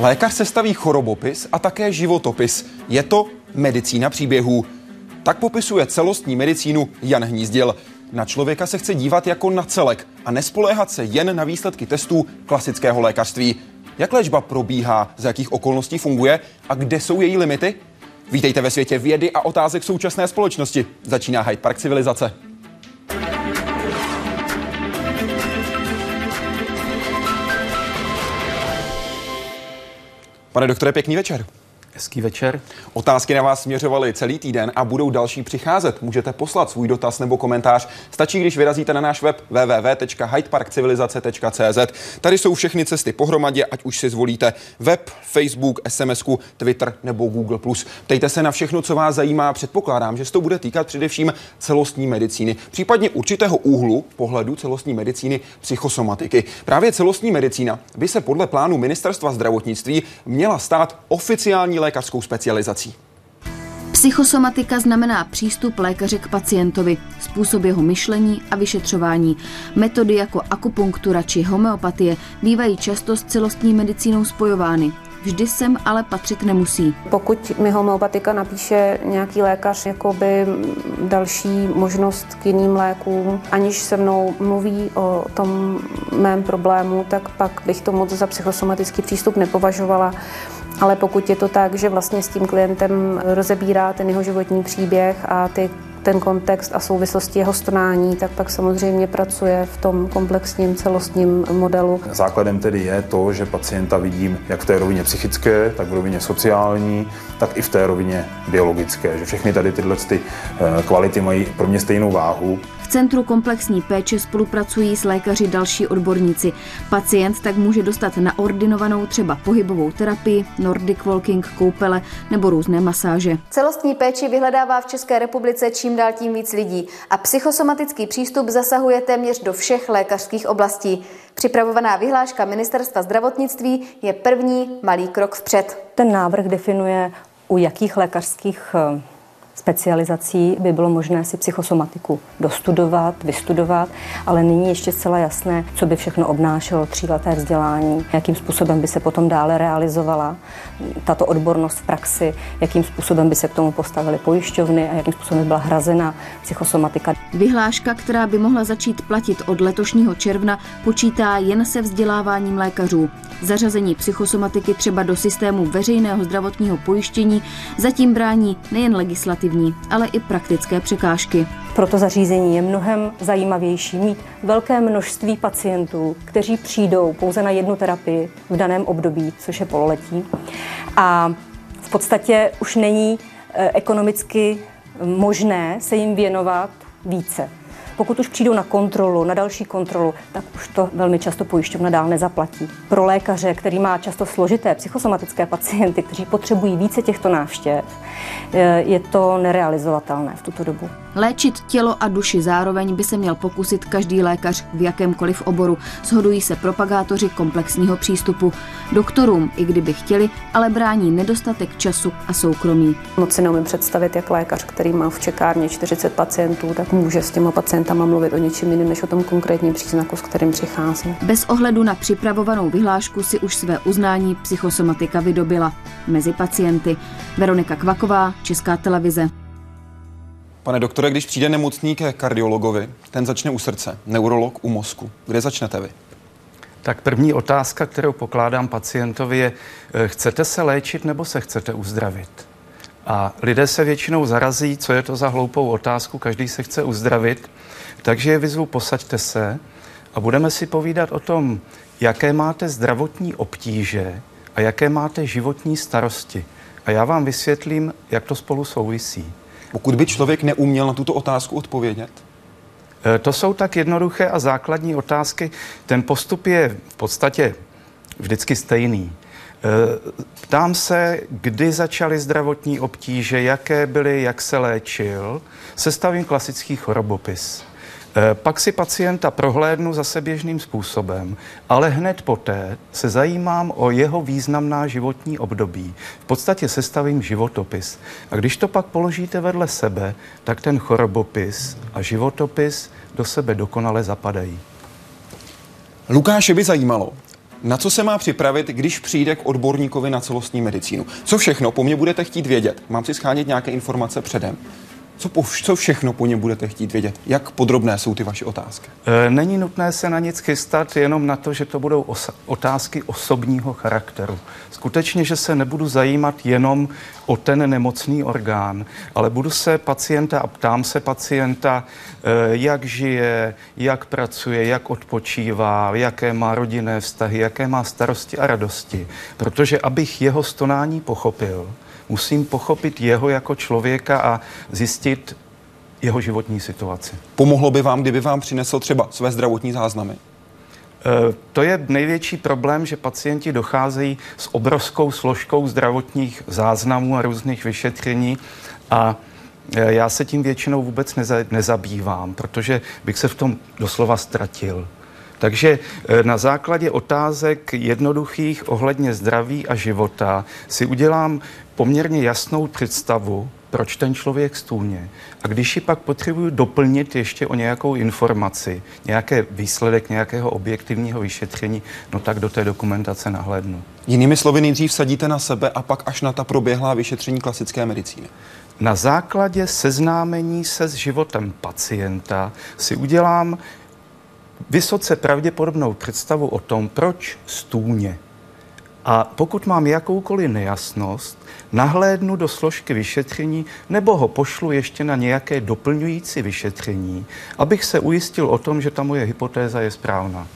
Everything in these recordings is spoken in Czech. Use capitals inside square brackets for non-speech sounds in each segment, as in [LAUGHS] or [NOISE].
Lékař sestaví chorobopis a také životopis. Je to medicína příběhů. Tak popisuje celostní medicínu Jan Hnízděl. Na člověka se chce dívat jako na celek a nespoléhat se jen na výsledky testů klasického lékařství. Jak léčba probíhá, za jakých okolností funguje a kde jsou její limity? Vítejte ve světě vědy a otázek současné společnosti. Začíná Hyde Park civilizace. Pane doktore, pěkný večer. Hezký večer. Otázky na vás směřovaly celý týden a budou další přicházet. Můžete poslat svůj dotaz nebo komentář. Stačí, když vyrazíte na náš web www.hydeparkcivilizace.cz. Tady jsou všechny cesty pohromadě, ať už si zvolíte web, Facebook, SMS, Twitter nebo Google+. Ptejte se na všechno, co vás zajímá. Předpokládám, že se to bude týkat především celostní medicíny, případně určitého úhlu pohledu celostní medicíny psychosomatiky. Právě celostní medicína by se podle plánu Ministerstva zdravotnictví měla stát oficiální lékařskou specializací. Psychosomatika znamená přístup lékaře k pacientovi, způsob jeho myšlení a vyšetřování. Metody jako akupunktura či homeopatie bývají často s celostní medicínou spojovány. Vždy sem ale patřit nemusí. Pokud mi homeopatika napíše nějaký lékař jakoby další možnost k jiným lékům, aniž se mnou mluví o tom mém problému, tak pak bych to moc za psychosomatický přístup nepovažovala. Ale pokud je to tak, že vlastně s tím klientem rozebírá ten jeho životní příběh a ty ten kontext a souvislosti jeho stonání, tak pak samozřejmě pracuje v tom komplexním celostním modelu. Základem tedy je to, že pacienta vidím jak v té rovině psychické, tak v rovině sociální, tak i v té rovině biologické, že všechny tady tyhle ty eh, kvality mají pro mě stejnou váhu. Centru komplexní péče spolupracují s lékaři další odborníci. Pacient tak může dostat na ordinovanou třeba pohybovou terapii, nordic walking, koupele nebo různé masáže. Celostní péči vyhledává v České republice čím dál tím víc lidí a psychosomatický přístup zasahuje téměř do všech lékařských oblastí. Připravovaná vyhláška Ministerstva zdravotnictví je první malý krok vpřed. Ten návrh definuje, u jakých lékařských eh, specializací by bylo možné si psychosomatiku dostudovat, vystudovat, ale nyní ještě zcela jasné, co by všechno obnášelo tříleté vzdělání, jakým způsobem by se potom dále realizovala tato odbornost v praxi, jakým způsobem by se k tomu postavily pojišťovny a jakým způsobem by byla hrazena psychosomatika. Vyhláška, která by mohla začít platit od letošního června, počítá jen se vzděláváním lékařů. Zařazení psychosomatiky třeba do systému veřejného zdravotního pojištění zatím brání nejen legislativní, ale i praktické překážky. Proto zařízení je mnohem zajímavější mít velké množství pacientů, kteří přijdou pouze na jednu terapii v daném období, což je pololetí. A v podstatě už není eh, ekonomicky možné se jim věnovat více. Pokud už přijdou na kontrolu, na další kontrolu, tak už to velmi často pojišťovna dál nezaplatí. Pro lékaře, který má často složité psychosomatické pacienty, kteří potřebují více těchto návštěv, je to nerealizovatelné v tuto dobu. Léčit tělo a duši zároveň by se měl pokusit každý lékař v jakémkoliv oboru. Shodují se propagátoři komplexního přístupu. Doktorům, i kdyby chtěli, ale brání nedostatek času a soukromí. Moc si neumím představit, jak lékař, který má v čekárně 40 pacientů, tak může s těma pacientama mluvit o něčem jiném, než o tom konkrétním příznaku, s kterým přichází. Bez ohledu na připravovanou vyhlášku si už své uznání psychosomatika vydobila. Mezi pacienty Veronika Kvaková, Česká televize. Pane doktore, když přijde nemocný ke kardiologovi, ten začne u srdce, neurolog u mozku. Kde začnete vy? Tak první otázka, kterou pokládám pacientovi je, eh, chcete se léčit nebo se chcete uzdravit? A lidé se většinou zarazí, co je to za hloupou otázku, každý se chce uzdravit, takže je vyzvu, posaďte se a budeme si povídat o tom, jaké máte zdravotní obtíže a jaké máte životní starosti. A já vám vysvětlím, jak to spolu souvisí. Pokud by člověk neuměl na tuto otázku odpovědět? E, to jsou tak jednoduché a základní otázky. Ten postup je v podstatě vždycky stejný. E, ptám se, kdy začaly zdravotní obtíže, jaké byly, jak se léčil. Sestavím klasický chorobopis. Eh, pak si pacienta prohlédnu zase běžným způsobem, ale hned poté se zajímám o jeho významná životní období. V podstatě sestavím životopis. A když to pak položíte vedle sebe, tak ten chorobopis a životopis do sebe dokonale zapadají. Lukáše by zajímalo, Na co se má připravit, když přijde k odborníkovi na celostní medicínu? Co všechno po mně budete chtít vědět? Mám si schánět nějaké informace předem? Co, po, co všechno po něm budete chtít vědět? Jak podrobné jsou ty vaše otázky? E, není nutné se na nic chystat, jenom na to, že to budou osa- otázky osobního charakteru. Skutečně, že se nebudu zajímat jenom o ten nemocný orgán, ale budu se pacienta a ptám se pacienta, e, jak žije, jak pracuje, jak odpočívá, jaké má rodinné vztahy, jaké má starosti a radosti. Protože abych jeho stonání pochopil, musím pochopit jeho jako člověka a zjistit jeho životní situaci. Pomohlo by vám, kdyby vám přinesl třeba své zdravotní záznamy? E, to je největší problém, že pacienti docházejí s obrovskou složkou zdravotních záznamů a různých vyšetření a e, já se tím většinou vůbec neza, nezabývám, protože bych se v tom doslova ztratil. Takže e, na základě otázek jednoduchých ohledně zdraví a života si udělám poměrně jasnou představu, proč ten člověk stůně. A když ji pak potřebuju doplnit ještě o nějakou informaci, nějaký výsledek nějakého objektivního vyšetření, no tak do té dokumentace nahlédnu. Jinými slovy, nejdřív sadíte na sebe a pak až na ta proběhlá vyšetření klasické medicíny. Na základě seznámení se s životem pacienta si udělám vysoce pravděpodobnou představu o tom, proč stůně. A pokud mám jakoukoliv nejasnost, nahlédnu do složky vyšetření nebo ho pošlu ještě na nějaké doplňující vyšetření, abych se ujistil o tom, že ta moje hypotéza je správná.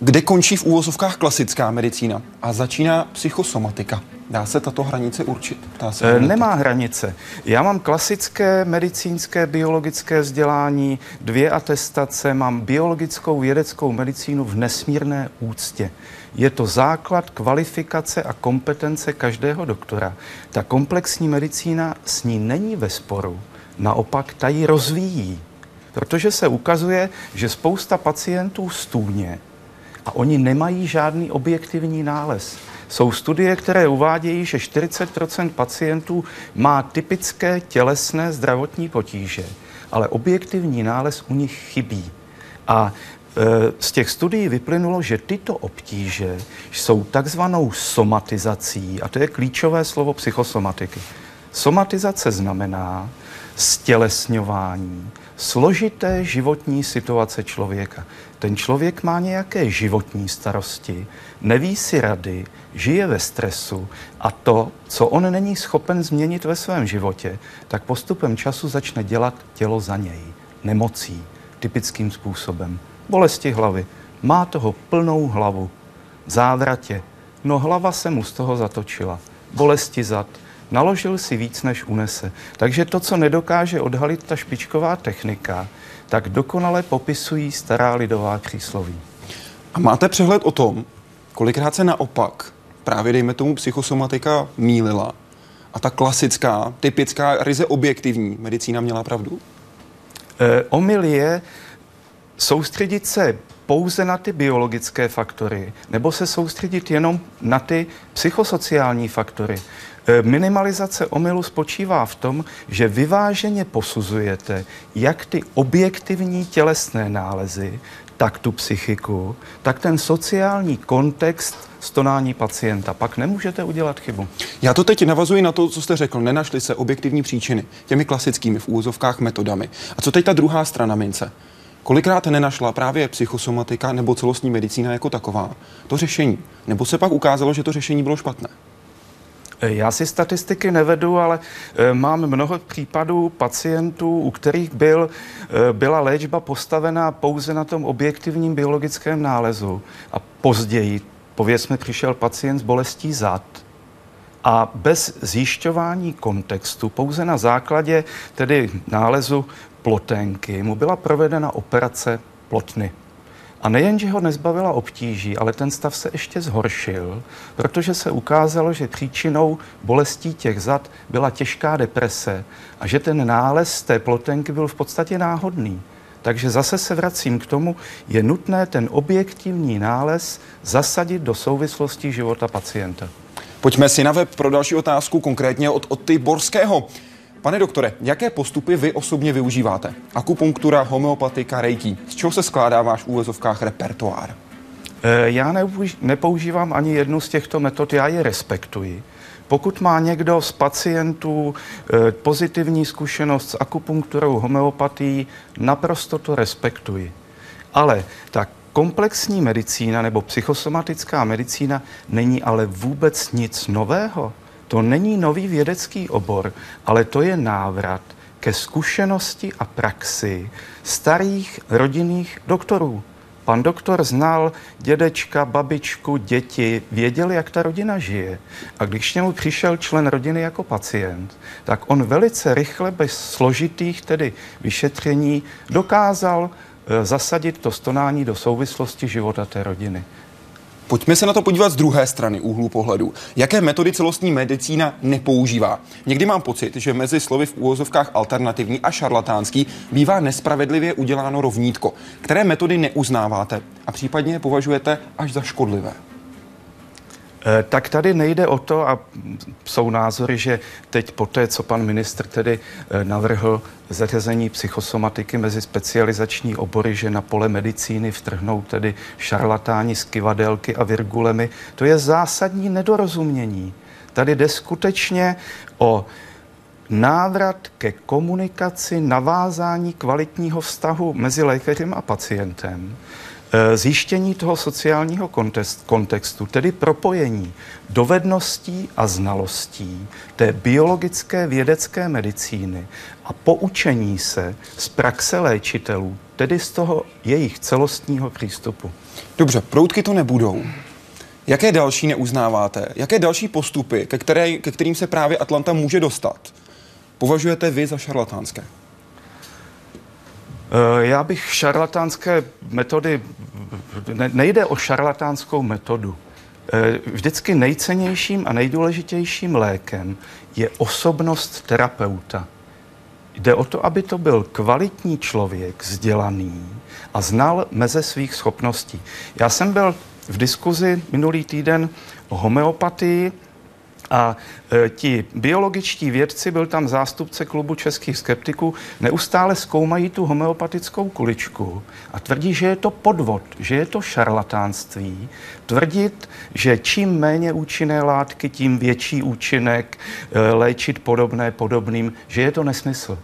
Kde končí v úvozovkách klasická medicína a začíná psychosomatika? Dá se tato hranice určit? Dá se e, Nemá hranice. Já mám klasické medicínské biologické vzdělání, dvě atestace, mám biologickou vědeckou medicínu v nesmírné úctě. Je to základ kvalifikace a kompetence každého doktora. Ta komplexní medicína s ní není ve sporu, naopak ta ji rozvíjí. Protože se ukazuje, že spousta pacientů stůně a oni nemají žádný objektivní nález. Jsou studie, které uvádějí, že 40% pacientů má typické tělesné zdravotní potíže, ale objektivní nález u nich chybí. A e, z těch studií vyplynulo, že tyto obtíže jsou takzvanou somatizací, a to je klíčové slovo psychosomatiky. Somatizace znamená stělesňování složité životní situace člověka. Ten člověk má nějaké životní starosti, neví si rady, žije ve stresu a to, co on není schopen změnit ve svém životě, tak postupem času začne dělat tělo za něj. Nemocí, typickým způsobem. Bolesti hlavy. Má toho plnou hlavu. Závratě. No hlava se mu z toho zatočila. Bolesti zad. Naložil si víc, než unese. Takže to, co nedokáže odhalit ta špičková technika, tak dokonale popisují stará lidová přísloví. A máte přehled o tom, kolikrát se naopak právě, dejme tomu, psychosomatika mílila a ta klasická, typická, ryze objektivní medicína měla pravdu? E, omyl je soustředit se pouze na ty biologické faktory, nebo se soustředit jenom na ty psychosociální faktory. E, minimalizace omylu spočívá v tom, že vyváženě posuzujete jak ty objektivní tělesné nálezy, tak tu psychiku, tak ten sociální kontext stonání pacienta. Pak nemůžete udělat chybu. Já to teď navazuji na to, co jste řekl. Nenašly se objektivní příčiny těmi klasickými v úvozovkách metodami. A co teď ta druhá strana mince? Kolikrát nenašla právě psychosomatika nebo celostní medicína jako taková to řešení? Nebo se pak ukázalo, že to řešení bylo špatné? Eh, já si statistiky nevedu, ale eh, mám mnoho případů pacientů, u kterých byl, eh, byla léčba postavená pouze na tom objektivním biologickém nálezu. A později, povězme, přišel pacient s bolestí zad a bez zjišťování kontextu, pouze na základě tedy nálezu plotenky, mu byla provedena operace plotny. A nejen, že ho nezbavila obtíží, ale ten stav se ještě zhoršil, protože se ukázalo, že příčinou bolestí těch zad byla těžká deprese a že ten nález té plotenky byl v podstatě náhodný. Takže zase se vracím k tomu, je nutné ten objektivní nález zasadit do souvislosti života pacienta. Pojďme si na web pro další otázku, konkrétně od Oty Borského. Pane doktore, jaké postupy vy osobně využíváte? Akupunktura, homeopatika, reiki. Z čeho se skládá váš v úvozovkách repertoár? Já nepoužívám ani jednu z těchto metod, já je respektuji. Pokud má někdo z pacientů eh, pozitivní zkušenost s akupunkturou, homeopatií, naprosto to respektuji. Ale ta komplexní medicína nebo psychosomatická medicína není ale vůbec nic nového. To není nový vědecký obor, ale to je návrat ke zkušenosti a praxi starých rodinných doktorů. Pan doktor znal dědečka, babičku, děti, věděl, jak ta rodina žije. A když k němu přišel člen rodiny jako pacient, tak on velice rychle, bez složitých tedy vyšetření, dokázal eh, zasadit to stonání do souvislosti života té rodiny. Pojďme se na to podívat z druhé strany úhlu pohledu. Jaké metody celostní medicína nepoužívá? Někdy mám pocit, že mezi slovy v úvozovkách alternativní a šarlatánský bývá nespravedlivě uděláno rovnítko. Které metody neuznáváte a případně považujete až za škodlivé? Eh, tak tady nejde o to, a jsou názory, že teď po té, co pan ministr tedy eh, navrhl zařazení psychosomatiky mezi specializační obory, že na pole medicíny vtrhnou tedy šarlatáni z kivadelky a virgulemi, to je zásadní nedorozumění. Tady jde skutečně o návrat ke komunikaci, navázání kvalitního vztahu mezi lékařem a pacientem. Eh, zjištění toho sociálního kontextu, tedy propojení dovedností a znalostí té biologické vědecké medicíny a poučení se z praxe léčitelů, tedy z toho jejich celostního přístupu. Dobře, proutky to nebudou. Jaké další neuznáváte? Jaké další postupy, ke, které, ke kterým se právě Atlanta může dostat, považujete vy za šarlatánské? Eh, já bych šarlatánské metody, nejde o šarlatánskou metodu. Eh, vždycky nejcennějším a nejdůležitějším lékem je osobnost terapeuta. Jde o to, aby to byl kvalitní člověk, vzdělaný a znal meze svých schopností. Já jsem byl v diskuzi minulý týden o homeopatii a e, ti biologičtí vědci, byl tam zástupce klubu českých skeptiků, neustále zkoumají tu homeopatickou kuličku a tvrdí, že je to podvod, že je to šarlatánství. Tvrdit, že čím méně účinné látky, tím větší účinek e, léčit podobné podobným, že je to nesmysl.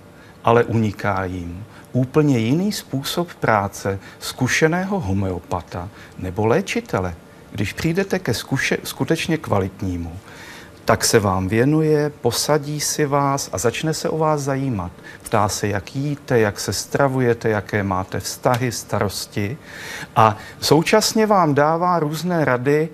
Ale uniká jim úplně jiný způsob práce zkušeného homeopata nebo léčitele. Když přijdete ke zkuše, skutečně kvalitnímu, tak se vám věnuje, posadí si vás a začne se o vás zajímat. Ptá se, jak jíte, jak se stravujete, jaké máte vztahy, starosti a současně vám dává různé rady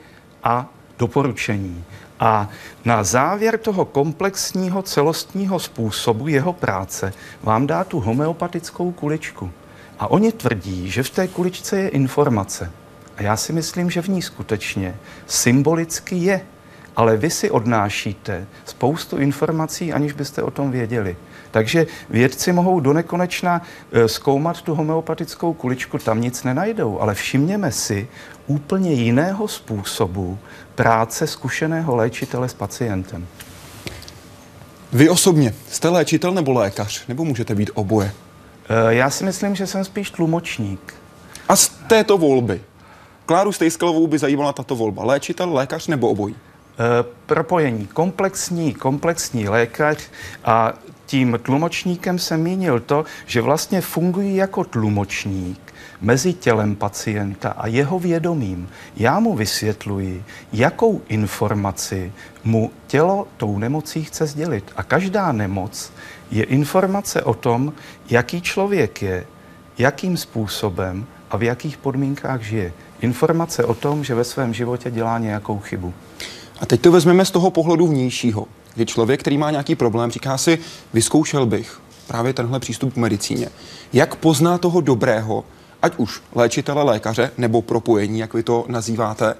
a doporučení. A na závěr toho komplexního celostního způsobu jeho práce vám dá tu homeopatickou kuličku. A oni tvrdí, že v té kuličce je informace. A já si myslím, že v ní skutečně symbolicky je ale vy si odnášíte spoustu informací, aniž byste o tom věděli. Takže vědci mohou do nekonečna e, zkoumat tu homeopatickou kuličku, tam nic nenajdou, ale všimněme si úplně jiného způsobu práce zkušeného léčitele s pacientem. Vy osobně jste léčitel nebo lékař? Nebo můžete být oboje? E, já si myslím, že jsem spíš tlumočník. A z této volby? Kláru Stejskalovou by zajímala tato volba. Léčitel, lékař nebo obojí? Eh, propojení komplexní, komplexní lékař a tím tlumočníkem jsem mínil to, že vlastně fungují jako tlumočník mezi tělem pacienta a jeho vědomím. Já mu vysvětluji, jakou informaci mu tělo tou nemocí chce sdělit. A každá nemoc je informace o tom, jaký člověk je, jakým způsobem a v jakých podmínkách žije. Informace o tom, že ve svém životě dělá nějakou chybu. A teď to vezmeme z toho pohledu vnějšího, kdy člověk, který má nějaký problém, říká si, vyzkoušel bych právě tenhle přístup k medicíně. Jak pozná toho dobrého, ať už léčitele, lékaře, nebo propojení, jak vy to nazýváte,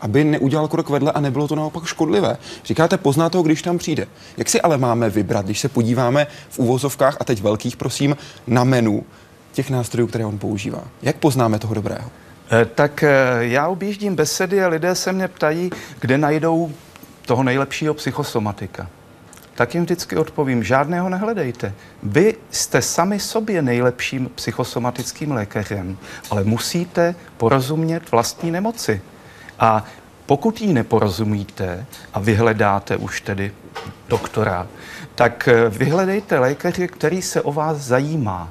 aby neudělal krok vedle a nebylo to naopak škodlivé. Říkáte, pozná toho, když tam přijde. Jak si ale máme vybrat, když se podíváme v úvozovkách, a teď velkých, prosím, na menu těch nástrojů, které on používá? Jak poznáme toho dobrého? Eh, tak eh, já objíždím besedy a lidé se mě ptají, kde najdou toho nejlepšího psychosomatika. tak jim vždycky odpovím, žádného nehledejte. Vy jste sami sobě nejlepším psychosomatickým lékařem, ale musíte porozumět vlastní nemoci. A pokud ji neporozumíte a vyhledáte už tedy doktora, tak eh, vyhledejte lékaře, který se o vás zajímá.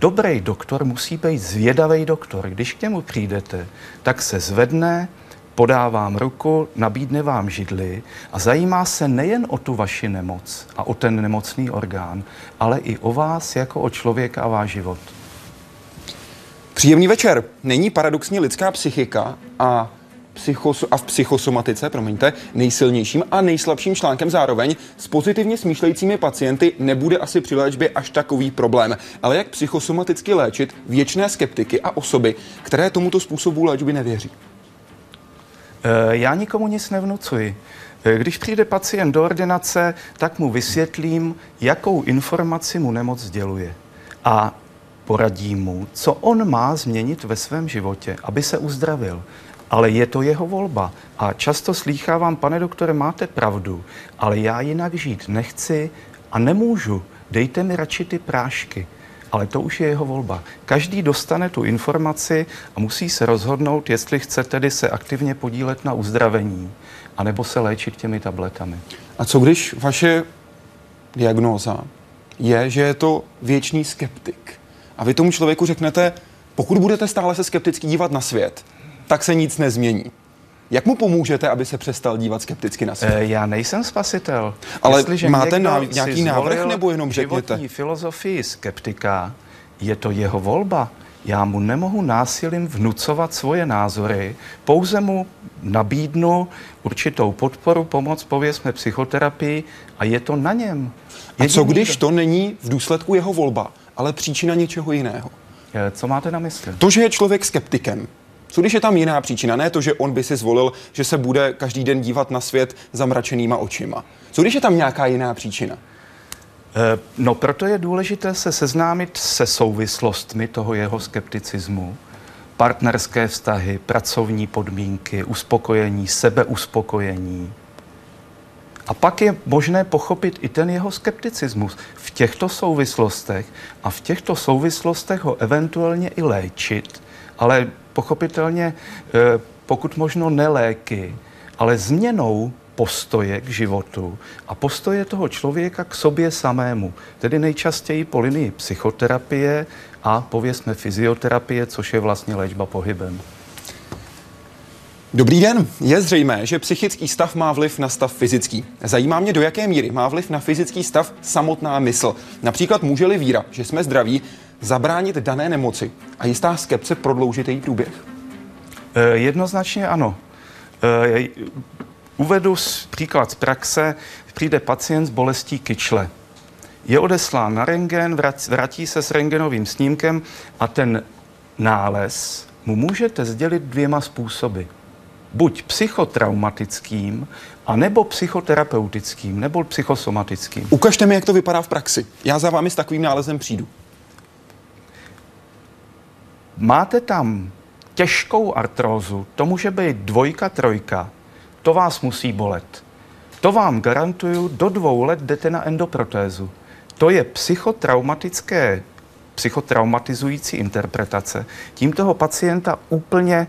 Dobrý doktor musí být zvědavý doktor. Když k němu přijdete, tak se zvedne, podá vám ruku, nabídne vám židli a zajímá se nejen o tu vaši nemoc a o ten nemocný orgán, ale i o vás jako o člověka a váš život. Příjemný večer. Není paradoxní lidská psychika a psychos- a v psychosomatice, promiňte, nejsilnějším a nejslabším článkem zároveň s pozitivně smýšlejícími pacienty nebude asi při léčbě až takový problém. Ale jak psychosomaticky léčit věčné skeptiky a osoby, které tomuto způsobu léčby nevěří? Eh, já nikomu nic nevnucuji. Eh, Když přijde pacient do ordinace, tak mu vysvětlím, jakou informaci mu nemoc sděluje. A poradím mu, co on má změnit ve svém životě, aby se uzdravil. Ale je to jeho volba. A často slýchávám, pane doktore, máte pravdu, ale já jinak žít nechci a nemůžu. Dejte mi radši ty prášky. Ale to už je jeho volba. Každý dostane tu informaci a musí se rozhodnout, jestli chce tedy se aktivně podílet na uzdravení, anebo se léčit těmi tabletami. A co když vaše diagnóza je, že je to věčný skeptik? A vy tomu člověku řeknete, pokud budete stále se skepticky dívat na svět, tak se nic nezmění. Jak mu pomůžete, aby se přestal dívat skepticky na svět? E, já nejsem spasitel. Ale Jestliže máte náv- nějaký návrh, nebo jenom řekněte? životní filozofii skeptika, je to jeho volba. Já mu nemohu násilím vnucovat svoje názory, pouze mu nabídnu určitou podporu, pomoc, pověsme psychoterapii a je to na něm. A co když to není v důsledku jeho volba, ale příčina něčeho jiného? E, Co máte na mysli? To, že je člověk skeptikem, co když je tam jiná příčina? Ne to, že on by si zvolil, že se bude každý den dívat na svět zamračenýma očima. Co když je tam nějaká jiná příčina? Eh, No proto je důležité se seznámit se souvislostmi toho jeho skepticismu. Partnerské vztahy, pracovní podmínky, uspokojení, sebeuspokojení. A pak je možné pochopit i ten jeho skepticismus v těchto souvislostech a v těchto souvislostech ho eventuálně i léčit, ale pochopitelně eh, pokud možno ne léky, ale změnou postoje k životu a postoje toho člověka k sobě samému, tedy nejčastěji po linii psychoterapie a pověsme fyzioterapie, což je vlastně léčba pohybem. Dobrý den. Je zřejmé, že psychický stav má vliv na stav fyzický. Zajímá mě, do jaké míry má vliv na fyzický stav samotná mysl. Například může-li víra, že jsme zdraví, zabránit dané nemoci a jistá skepce prodloužit její průběh? Eh, Jednoznačně ano. Eh, Uvedu příklad z praxe. Přijde pacient s bolestí kyčle. Je odeslán na rengen, vrát- vrátí se s rengenovým snímkem a ten nález mu můžete sdělit dvěma způsoby. Buď psychotraumatickým, anebo psychoterapeutickým, nebo psychosomatickým. Ukažte mi, jak to vypadá v praxi. Já za vámi s takovým nálezem přijdu. Máte tam těžkou artrózu, to může být dvojka, trojka, to vás musí bolet. To vám garantuju, do dvou let jdete na endoprotézu. To je psychotraumatické, psychotraumatizující interpretace. Tím toho pacienta úplně e,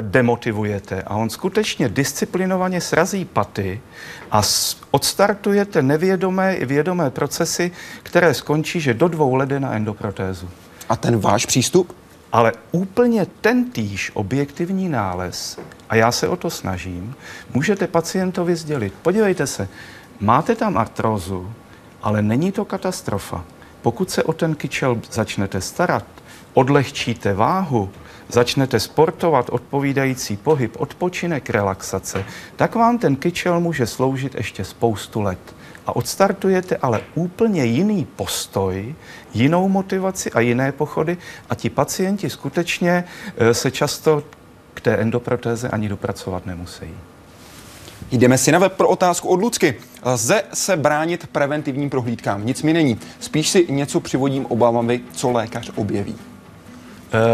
demotivujete a on skutečně disciplinovaně srazí paty a s, odstartujete nevědomé i vědomé procesy, které skončí, že do dvou let na endoprotézu. A ten váš přístup? Ale úplně ten týž objektivní nález, a já se o to snažím, můžete pacientovi sdělit. Podívejte se, máte tam artrózu, ale není to katastrofa. Pokud se o ten kyčel začnete starat, odlehčíte váhu, začnete sportovat odpovídající pohyb, odpočinek, relaxace, tak vám ten kyčel může sloužit ještě spoustu let. A odstartujete ale úplně jiný postoj, jinou motivaci a jiné pochody a ti pacienti skutečně eh, se často k té endoprotéze ani dopracovat nemusí. Jdeme si na web pro otázku od Lucky. Lze se bránit preventivním prohlídkám? Nic mi není. Spíš si něco přivodím obavami, co lékař objeví.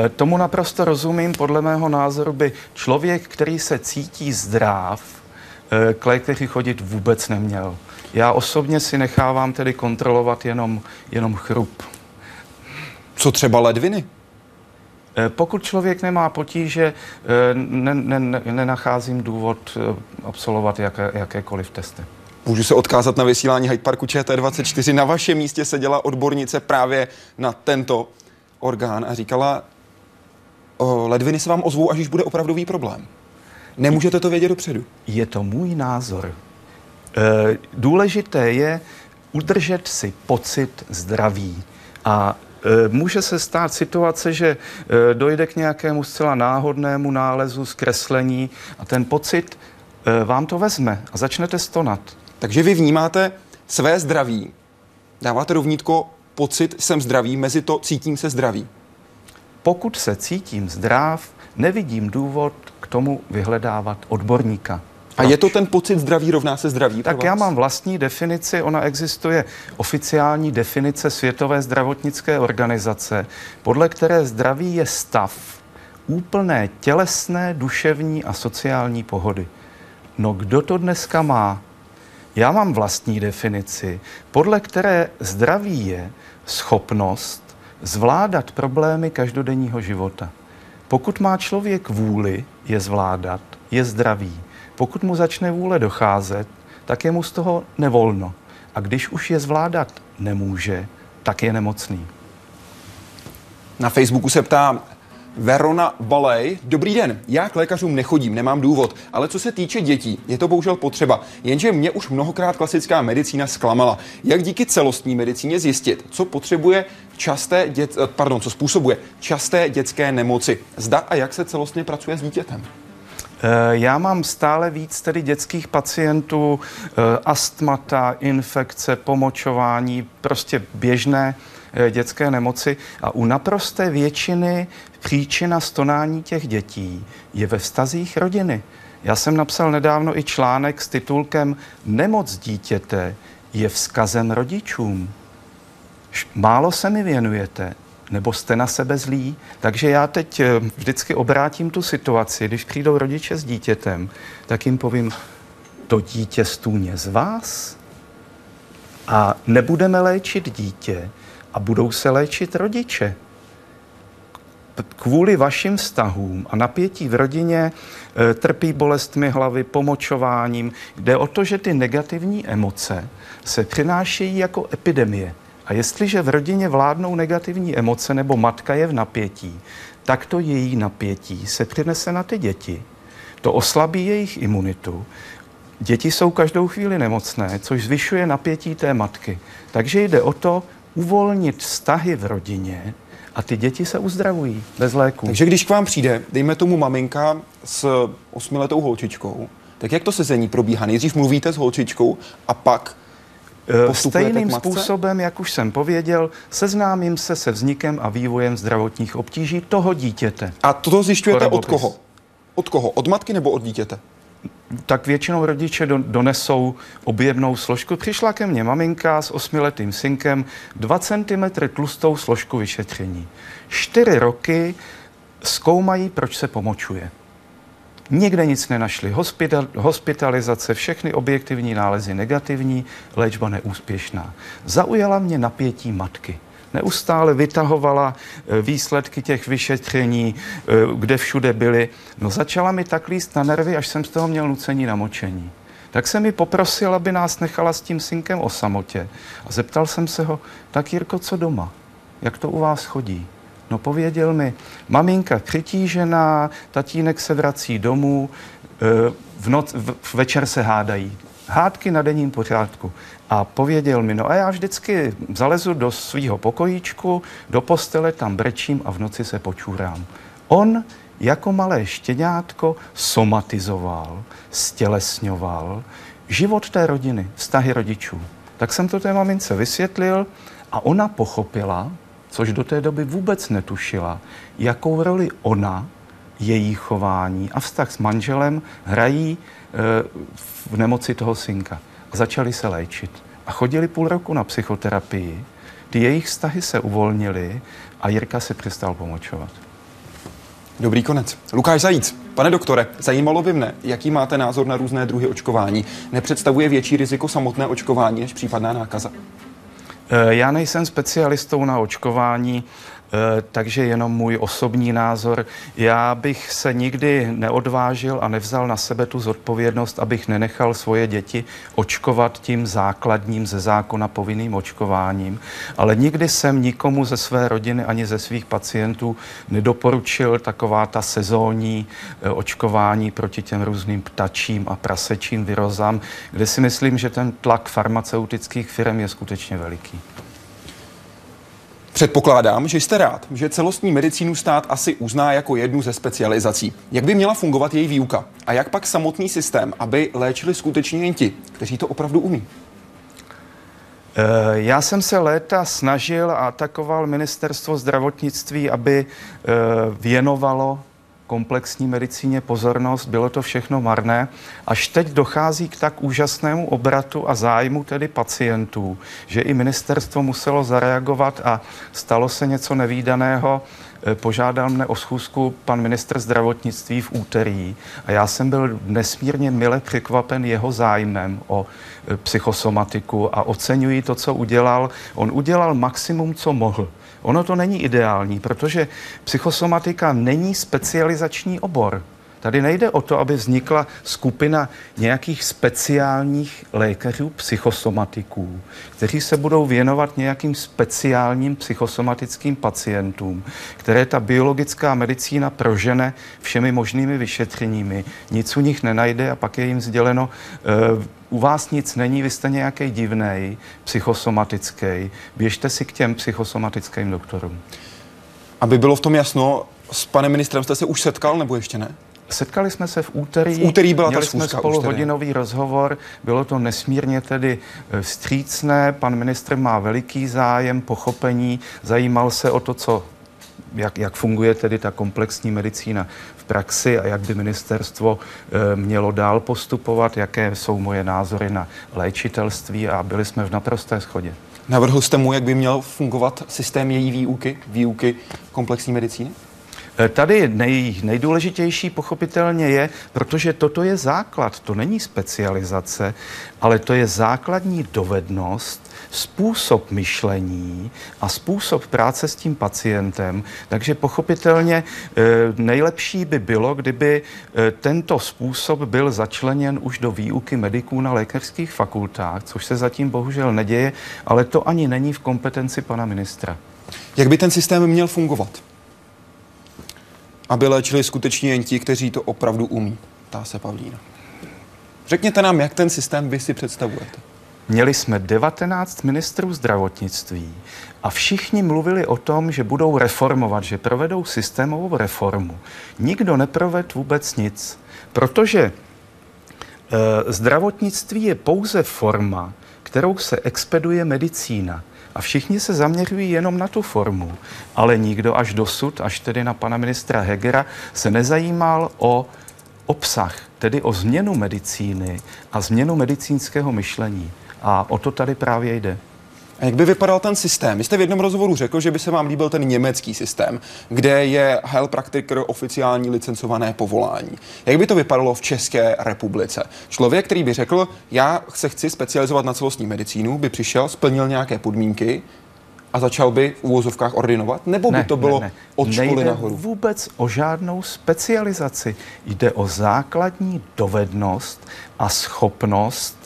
E, Tomu naprosto rozumím. Podle mého názoru by člověk, který se cítí zdrav, e, k lékaři chodit vůbec neměl. Já osobně si nechávám tedy kontrolovat jenom, jenom chrup. Co třeba ledviny? Eh, pokud člověk nemá potíže, eh, ne, ne, ne, nenacházím důvod eh, absolvovat jaké, jakékoliv testy. Můžu se odkázat na vysílání Hyde Parku ČT24. Na vašem místě seděla odbornice právě na tento orgán a říkala, o, ledviny se vám ozvou, až už bude opravdový problém. Nemůžete to vědět dopředu. Je to můj názor. E, důležité je udržet si pocit zdraví. A e, může se stát situace, že e, dojde k nějakému zcela náhodnému nálezu, zkreslení a ten pocit vám to vezme a začnete stonat. Takže vy vnímáte své zdraví, dáváte rovnítko pocit jsem zdravý, mezi to cítím se zdravý. Pokud se cítím zdrav, nevidím důvod k tomu vyhledávat odborníka. A je to ten pocit zdraví rovná se zdraví? Tak já mám vlastní definici, ona existuje oficiální definice Světové zdravotnické organizace, podle které zdraví je stav úplné tělesné, duševní a sociální pohody. No kdo to dneska má? Já mám vlastní definici, podle které zdraví je schopnost zvládat problémy každodenního života. Pokud má člověk vůli je zvládat, je zdravý. Pokud mu začne vůle docházet, tak je mu z toho nevolno. A když už je zvládat nemůže, tak je nemocný. Na Facebooku se ptá Verona Balej. Dobrý den, já k lékařům nechodím, nemám důvod, ale co se týče dětí, je to bohužel potřeba. Jenže mě už mnohokrát klasická medicína zklamala. Jak díky celostní medicíně zjistit, co potřebuje časté dět, eh, pardon, co způsobuje časté dětské nemoci? Zda a jak se celostně pracuje s dítětem? Eh, já mám stále víc tedy dětských pacientů, eh, astmata, infekce, pomočování, prostě běžné Eh, dětské nemoci a u naprosté většiny příčina stonání těch dětí je ve vztazích rodiny. Já jsem napsal nedávno i článek s titulkem Nemoc dítěte je vzkazem rodičům. Málo se mi věnujete, nebo jste na sebe zlí. Takže já teď eh, vždycky obrátím tu situaci, když přijdou rodiče s dítětem, tak jim povím, to dítě stůně z vás a nebudeme léčit dítě, a budou se léčit rodiče. Kvůli vašim vztahům a napětí v rodině e, trpí bolestmi hlavy, pomočováním. Jde o to, že ty negativní emoce se přinášejí jako epidemie. A jestliže v rodině vládnou negativní emoce nebo matka je v napětí, tak to její napětí se přinese na ty děti. To oslabí jejich imunitu. Děti jsou každou chvíli nemocné, což zvyšuje napětí té matky. Takže jde o to uvolnit vztahy v rodině a ty děti se uzdravují bez léku. Takže když k vám přijde, dejme tomu maminka s osmiletou holčičkou, tak jak to sezení probíhá? Nejdřív mluvíte s holčičkou a pak Stejným způsobem, jak už jsem pověděl, seznámím se se vznikem a vývojem zdravotních obtíží toho dítěte. A toto zjišťujete od koho? Od koho? Od matky nebo od dítěte? tak většinou rodiče donesou objevnou složku. Přišla ke mně maminka s osmiletým synkem, 2 cm tlustou složku vyšetření. Čtyři roky zkoumají, proč se pomočuje. Nikde nic nenašli. Hospital, hospitalizace, všechny objektivní nálezy negativní, léčba neúspěšná. Zaujala mě napětí matky neustále vytahovala eh, výsledky těch vyšetření, eh, kde všude byly. No začala mi tak líst na nervy, až jsem z toho měl nucení na močení. Tak jsem mi poprosil, aby nás nechala s tím synkem o samotě. A zeptal jsem se ho, tak Jirko, co doma? Jak to u vás chodí? No pověděl mi, maminka přitížená, tatínek se vrací domů, eh, v noc, v, večer se hádají. Hádky na denním pořádku a pověděl mi, no a já vždycky zalezu do svého pokojíčku, do postele, tam brečím a v noci se počůrám. On jako malé štěňátko somatizoval, stělesňoval život té rodiny, vztahy rodičů. Tak jsem to té mamince vysvětlil a ona pochopila, což do té doby vůbec netušila, jakou roli ona, její chování a vztah s manželem hrají e, v nemoci toho synka a začali se léčit. A chodili půl roku na psychoterapii, ty jejich vztahy se uvolnily a Jirka se přestal pomočovat. Dobrý konec. Lukáš Zajíc, pane doktore, zajímalo by mne, jaký máte názor na různé druhy očkování. Nepředstavuje větší riziko samotné očkování než případná nákaza? Eh, já nejsem specialistou na očkování, takže jenom můj osobní názor. Já bych se nikdy neodvážil a nevzal na sebe tu zodpovědnost, abych nenechal svoje děti očkovat tím základním ze zákona povinným očkováním, ale nikdy jsem nikomu ze své rodiny ani ze svých pacientů nedoporučil taková ta sezónní eh, očkování proti těm různým ptačím a prasečím virozám, kde si myslím, že ten tlak farmaceutických firm je skutečně veliký. Předpokládám, že jste rád, že celostní medicínu stát asi uzná jako jednu ze specializací. Jak by měla fungovat její výuka? A jak pak samotný systém, aby léčili skutečně jen ti, kteří to opravdu umí? Eh, já jsem se léta snažil a atakoval ministerstvo zdravotnictví, aby eh, věnovalo komplexní medicíně pozornost, bylo to všechno marné. Až teď dochází k tak úžasnému obratu a zájmu tedy pacientů, že i ministerstvo muselo zareagovat a stalo se něco nevýdaného. Eh, požádal mne o schůzku pan ministr zdravotnictví v úterý a já jsem byl nesmírně mile překvapen jeho zájmem o eh, psychosomatiku a oceňuji to, co udělal. On udělal maximum, co mohl. Ono to není ideální, protože psychosomatika není specializační obor. Tady nejde o to, aby vznikla skupina nějakých speciálních lékařů, psychosomatiků, kteří se budou věnovat nějakým speciálním psychosomatickým pacientům, které ta biologická medicína prožene všemi možnými vyšetřeními. Nic u nich nenajde a pak je jim sděleno, uh, u vás nic není, vy jste nějaký divný, psychosomatický, běžte si k těm psychosomatickým doktorům. Aby bylo v tom jasno, s panem ministrem jste se už setkal nebo ještě ne? Setkali jsme se v úterý. V úterý byla Měli ta jsme spolu hodinový rozhovor. Bylo to nesmírně tedy eh, vstřícné. Pan ministr má veliký zájem, pochopení, zajímal se o to, co jak, jak funguje tedy ta komplexní medicína v praxi a jak by ministerstvo e, mělo dál postupovat, jaké jsou moje názory na léčitelství a byli jsme v naprosté schodě. Navrhl jste mu, jak by měl fungovat systém její výuky, výuky komplexní medicíny? Eh, tady nej, nejdůležitější pochopitelně je, protože toto je základ, to není specializace, ale to je základní dovednost, způsob myšlení a způsob práce s tím pacientem. Takže pochopitelně eh, nejlepší by bylo, kdyby eh, tento způsob byl začleněn už do výuky mediků na lékařských fakultách, což se zatím bohužel neděje, ale to ani není v kompetenci pana ministra. Jak by ten systém měl fungovat? aby léčili skutečně jen ti, kteří to opravdu umí, tá se Pavlína. Řekněte nám, jak ten systém vy si představujete. Měli jsme 19 ministrů zdravotnictví a všichni mluvili o tom, že budou reformovat, že provedou systémovou reformu. Nikdo neproved vůbec nic, protože e, zdravotnictví je pouze forma, kterou se expeduje medicína. A všichni se zaměřují jenom na tu formu, ale nikdo až dosud, až tedy na pana ministra Hegera, se nezajímal o obsah, tedy o změnu medicíny a změnu medicínského myšlení. A o to tady právě jde. A jak by vypadal ten systém? Vy jste v jednom rozhovoru řekl, že by se vám líbil ten německý systém, kde je Heilpraktiker oficiální licencované povolání. Jak by to vypadalo v České republice? Člověk, který by řekl, já se chci specializovat na celostní medicínu, by přišel, splnil nějaké podmínky, a začal by v úvozovkách ordinovat? Nebo by ne, to bylo ne, ne. od školy Nejde nahoru? vůbec o žádnou specializaci. Jde o základní dovednost a schopnost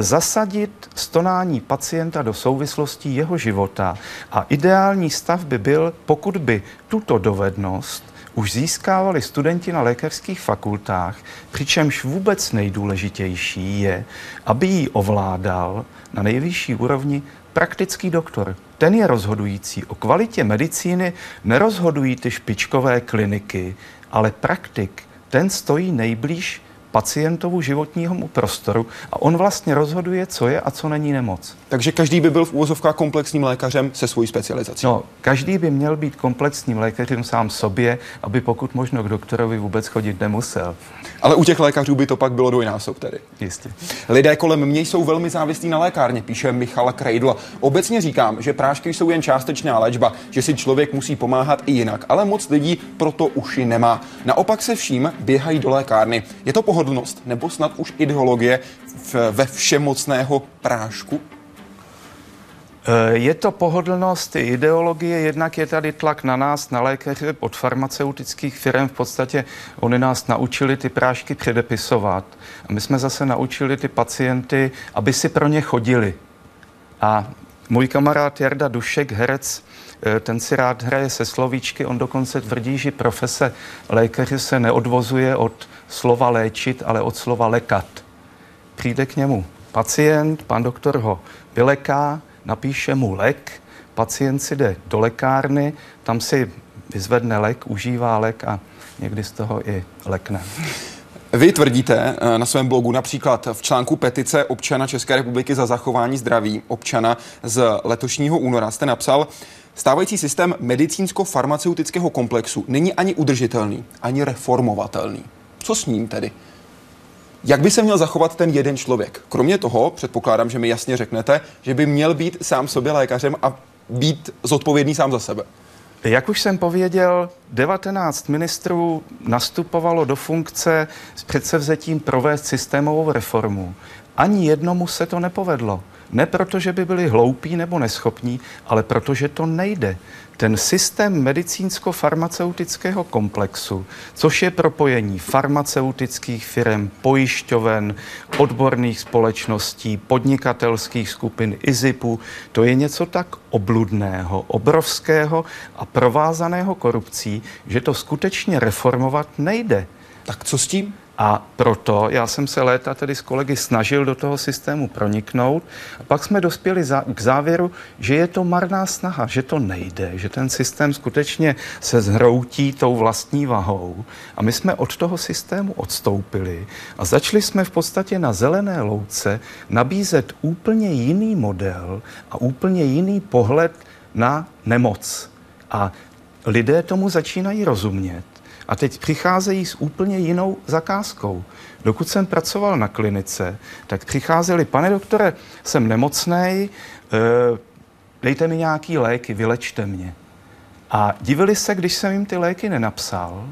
zasadit stonání pacienta do souvislostí jeho života. A ideální stav by byl, pokud by tuto dovednost už získávali studenti na lékařských fakultách, přičemž vůbec nejdůležitější je, aby ji ovládal na nejvyšší úrovni praktický doktor. Ten je rozhodující. O kvalitě medicíny nerozhodují ty špičkové kliniky, ale praktik. Ten stojí nejblíž pacientovu životního prostoru a on vlastně rozhoduje, co je a co není nemoc. Takže každý by byl v úvozovkách komplexním lékařem se svojí specializací. No, každý by měl být komplexním lékařem sám sobě, aby pokud možno k doktorovi vůbec chodit nemusel. Ale u těch lékařů by to pak bylo dvojnásob tedy. Jistě. Lidé kolem mě jsou velmi závislí na lékárně, píše Michal Kreidl. Obecně říkám, že prášky jsou jen částečná léčba, že si člověk musí pomáhat i jinak, ale moc lidí proto uši nemá. Naopak se vším běhají do lékárny. Je to pohodlnost nebo snad už ideologie v, ve všemocného prášku? Eh, je to pohodlnost, ideologie, jednak je tady tlak na nás, na lékaře od farmaceutických firm. V podstatě oni nás naučili ty prášky předepisovat a my jsme zase naučili ty pacienty, aby si pro ně chodili. A můj kamarád Jarda Dušek, herec, ten si rád hraje se slovíčky, on dokonce tvrdí, že profese lékaře se neodvozuje od slova léčit, ale od slova lekat. Přijde k němu pacient, pan doktor ho vyleká, napíše mu lék, pacient si jde do lékárny, tam si vyzvedne lék, užívá lék a někdy z toho i lekne. Vy tvrdíte eh, na svém blogu například v článku petice občana České republiky za zachování zdraví občana z letošního února jste napsal, stávající systém medicínsko-farmaceutického komplexu není ani udržitelný, ani reformovatelný. Co s ním tedy? Jak by se měl zachovat ten jeden člověk? Kromě toho, předpokládám, že mi jasně řeknete, že by měl být sám sobě lékařem a být zodpovědný sám za sebe. Jak už jsem pověděl, 19 ministrů nastupovalo do funkce s předsevzetím provést systémovou reformu. Ani jednomu se to nepovedlo. Ne proto, že by byli hloupí nebo neschopní, ale protože to nejde. Ten systém medicínsko-farmaceutického komplexu, což je propojení farmaceutických firm, pojišťoven, odborných společností, podnikatelských skupin, IZIPu, to je něco tak obludného, obrovského a provázaného korupcí, že to skutečně reformovat nejde. Tak co s tím? A proto já jsem se léta tedy s kolegy snažil do toho systému proniknout. A pak jsme dospěli za, k závěru, že je to marná snaha, že to nejde, že ten systém skutečně se zhroutí tou vlastní vahou. A my jsme od toho systému odstoupili a začali jsme v podstatě na zelené louce nabízet úplně jiný model a úplně jiný pohled na nemoc. A lidé tomu začínají rozumět. A teď přicházejí s úplně jinou zakázkou. Dokud jsem pracoval na klinice, tak přicházeli, pane doktore, jsem nemocný, eh, dejte mi nějaký léky, vylečte mě. A divili se, když jsem jim ty léky nenapsal.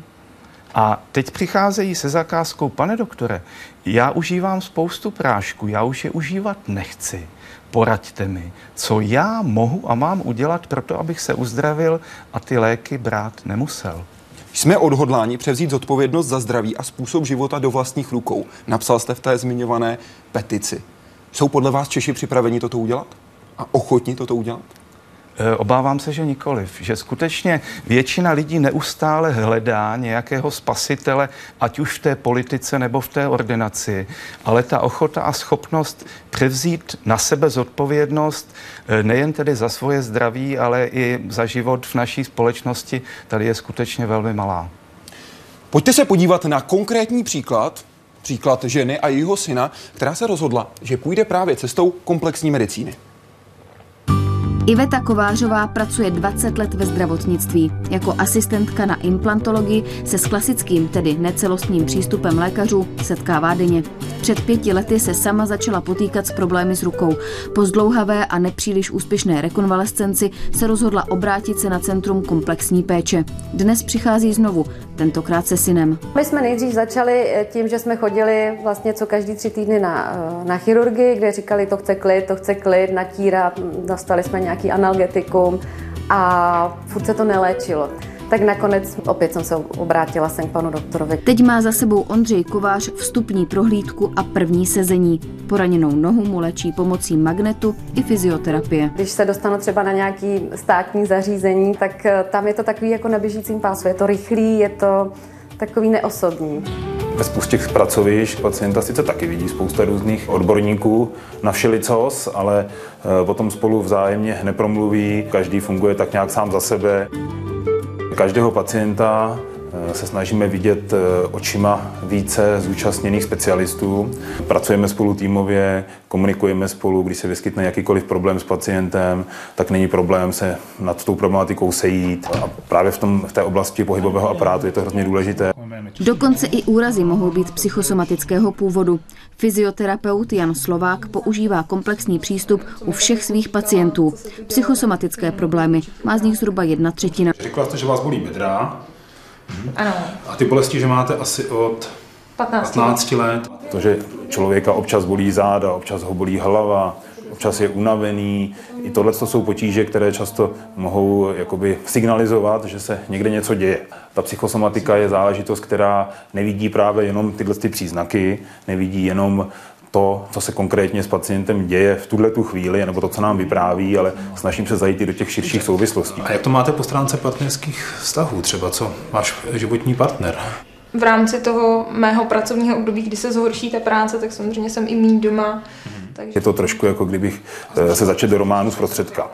A teď přicházejí se zakázkou, pane doktore, já užívám spoustu prášku, já už je užívat nechci. Poraďte mi, co já mohu a mám udělat pro to, abych se uzdravil a ty léky brát nemusel. Jsme odhodláni převzít zodpovědnost za zdraví a způsob života do vlastních rukou. Napsal jste v té zmiňované petici. Jsou podle vás Češi připraveni toto udělat? A ochotni toto udělat? E, obávám se, že nikoliv. Že skutečně většina lidí neustále hledá nějakého spasitele, ať už v té politice nebo v té ordinaci. Ale ta ochota a schopnost převzít na sebe zodpovědnost e, nejen tedy za svoje zdraví, ale i za život v naší společnosti, tady je skutečně velmi malá. Pojďte se podívat na konkrétní příklad, příklad ženy a jejího syna, která se rozhodla, že půjde právě cestou komplexní medicíny. Iveta Kovářová pracuje 20 let ve zdravotnictví. Jako asistentka na implantologii se s klasickým, tedy necelostním přístupem lékařů setkává denně. Před pěti lety se sama začala potýkat s problémy s rukou. Po zdlouhavé a nepříliš úspěšné rekonvalescenci se rozhodla obrátit se na Centrum komplexní péče. Dnes přichází znovu, tentokrát se synem. My jsme nejdřív začali eh, tím, že jsme chodili vlastně co každý tři týdny na, eh, na chirurgii, kde říkali, to chce klid, to chce klid, natírat, dostali jsme nějaký analgetikum a furt se to neléčilo. Tak nakonec opět jsem se obrátila sem k panu doktorovi. Teď má za sebou Ondřej Kovář vstupní prohlídku a první sezení. Poraněnou nohu mu léčí pomocí magnetu i fyzioterapie. Když se dostanu třeba na nějaký státní zařízení, tak eh, tam je to takový jako na běžícím pásu. Je to rychlý, je to takový neosobní. Ve spoustě pracovišť pacienta sice taky vidí spousta různých odborníků na všelicos, ale eh, potom spolu vzájemně nepromluví, každý funguje tak nějak sám za sebe. Každého pacienta se snažíme vidět eh, očima více zúčastněných specialistů. Pracujeme spolu týmově, komunikujeme spolu, když se vyskytne jakýkoliv problém s pacientem, tak není problém se nad tou problematikou sejít. A právě v, tom, v té oblasti pohybového aparátu je to hrozně důležité. Dokonce i úrazy mohou být psychosomatického původu. Fyzioterapeut Jan Slovák používá komplexní přístup u všech svých pacientů. Psychosomatické problémy má z nich zhruba jedna třetina. Řekla jste, že vás bolí bedra, Ano, A ty bolesti, že máte asi od 15. 15 let. To, že člověka občas bolí záda, občas ho bolí hlava, občas je unavený. I tohle to jsou potíže, které často mohou jakoby signalizovat, že se někde něco děje. Ta psychosomatika je záležitost, která nevidí právě jenom tyhle ty příznaky, nevidí jenom to, co se konkrétně s pacientem děje v tuhle tu chvíli, nebo to, co nám vypráví, ale snažím se zajít i do těch širších souvislostí. A jak to máte po stránce partnerských vztahů? Třeba co váš životní partner? V rámci toho mého pracovního období, kdy se zhorší ta práce, tak samozřejmě jsem i mý doma. Takže Je to trošku jako kdybych eh, se začet do románu zprostředka.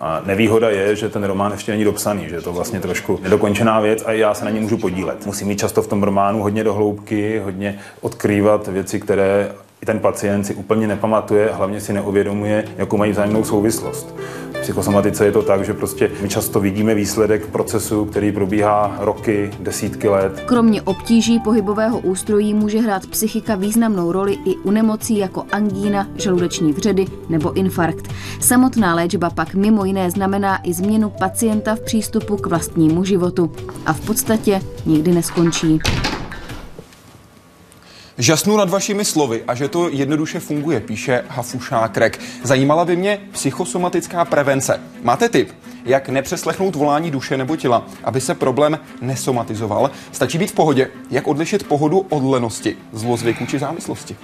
A nevýhoda je, že ten román ještě není dopsaný, že je to vlastně trošku nedokončená věc a já se na ní můžu podílet. Musím mít často v tom románu hodně dohloubky, hodně odkrývat věci, které i ten pacient si úplně nepamatuje hlavně si neuvědomuje, jakou mají vzájemnou souvislost. V psychosomatice je to tak, že prostě my často vidíme výsledek procesu, který probíhá roky, desítky let. Kromě obtíží pohybového ústrojí může hrát psychika významnou roli i u nemocí jako angína, žaludeční vředy nebo infarkt. Samotná léčba pak mimo jiné znamená i změnu pacienta v přístupu k vlastnímu životu. A v podstatě nikdy neskončí. Žasnu nad vašimi slovy a že to jednoduše funguje, píše Hafušákrek. Zajímala by mě psychosomatická prevence. Máte tip, jak nepřeslechnout volání duše nebo těla, aby se problém nesomatizoval? Stačí být v pohodě. Jak odlišit pohodu od lenosti, zlozvyku či závislosti?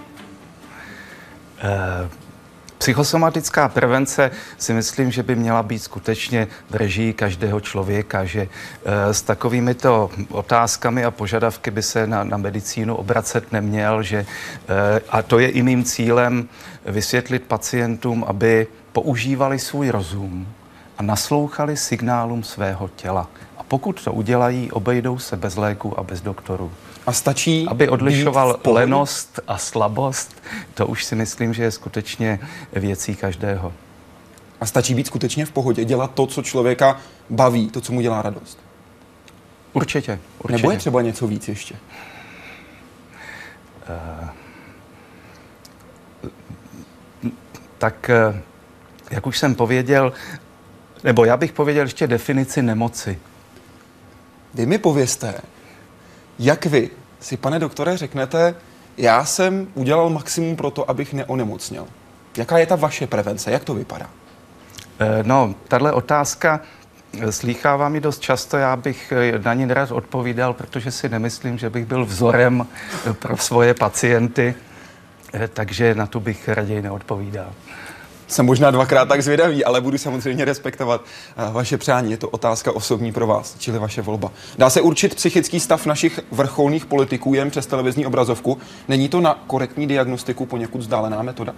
Psychosomatická prevence si myslím, že by měla být skutečně v režii každého člověka, že eh, s takovými to otázkami a požadavky by se na, na medicínu obracet neměl, že, eh, a to je i mým cílem vysvětlit pacientům, aby používali svůj rozum a naslouchali signálům svého těla. A pokud to udělají, obejdou se bez léku a bez doktorů. A stačí Aby odlišoval lenost a slabost, to už si myslím, že je skutečně věcí každého. A stačí být skutečně v pohodě, dělat to, co člověka baví, to, co mu dělá radost. Určitě, určitě. Nebo je třeba něco víc ještě? Tak, eh, jak už jsem pověděl, nebo já bych pověděl ještě definici nemoci. Vy mi povězte, jak vy si, pane doktore, řeknete, já jsem udělal maximum pro to, abych neonemocněl. Jaká je ta vaše prevence? Jak to vypadá? Eh, No, tahle otázka eh, slýchává mi dost často, já bych eh, na ní nerad odpovídal, protože si nemyslím, že bych byl vzorem pro svoje pacienty, takže na tu bych raději neodpovídal. Jsem možná dvakrát tak zvědavý, ale budu samozřejmě respektovat eh, vaše přání. Je to otázka osobní pro vás, čili vaše volba. Dá se určit psychický stav našich vrcholných politiků jen přes televizní obrazovku? Není to na korektní diagnostiku poněkud vzdálená metoda?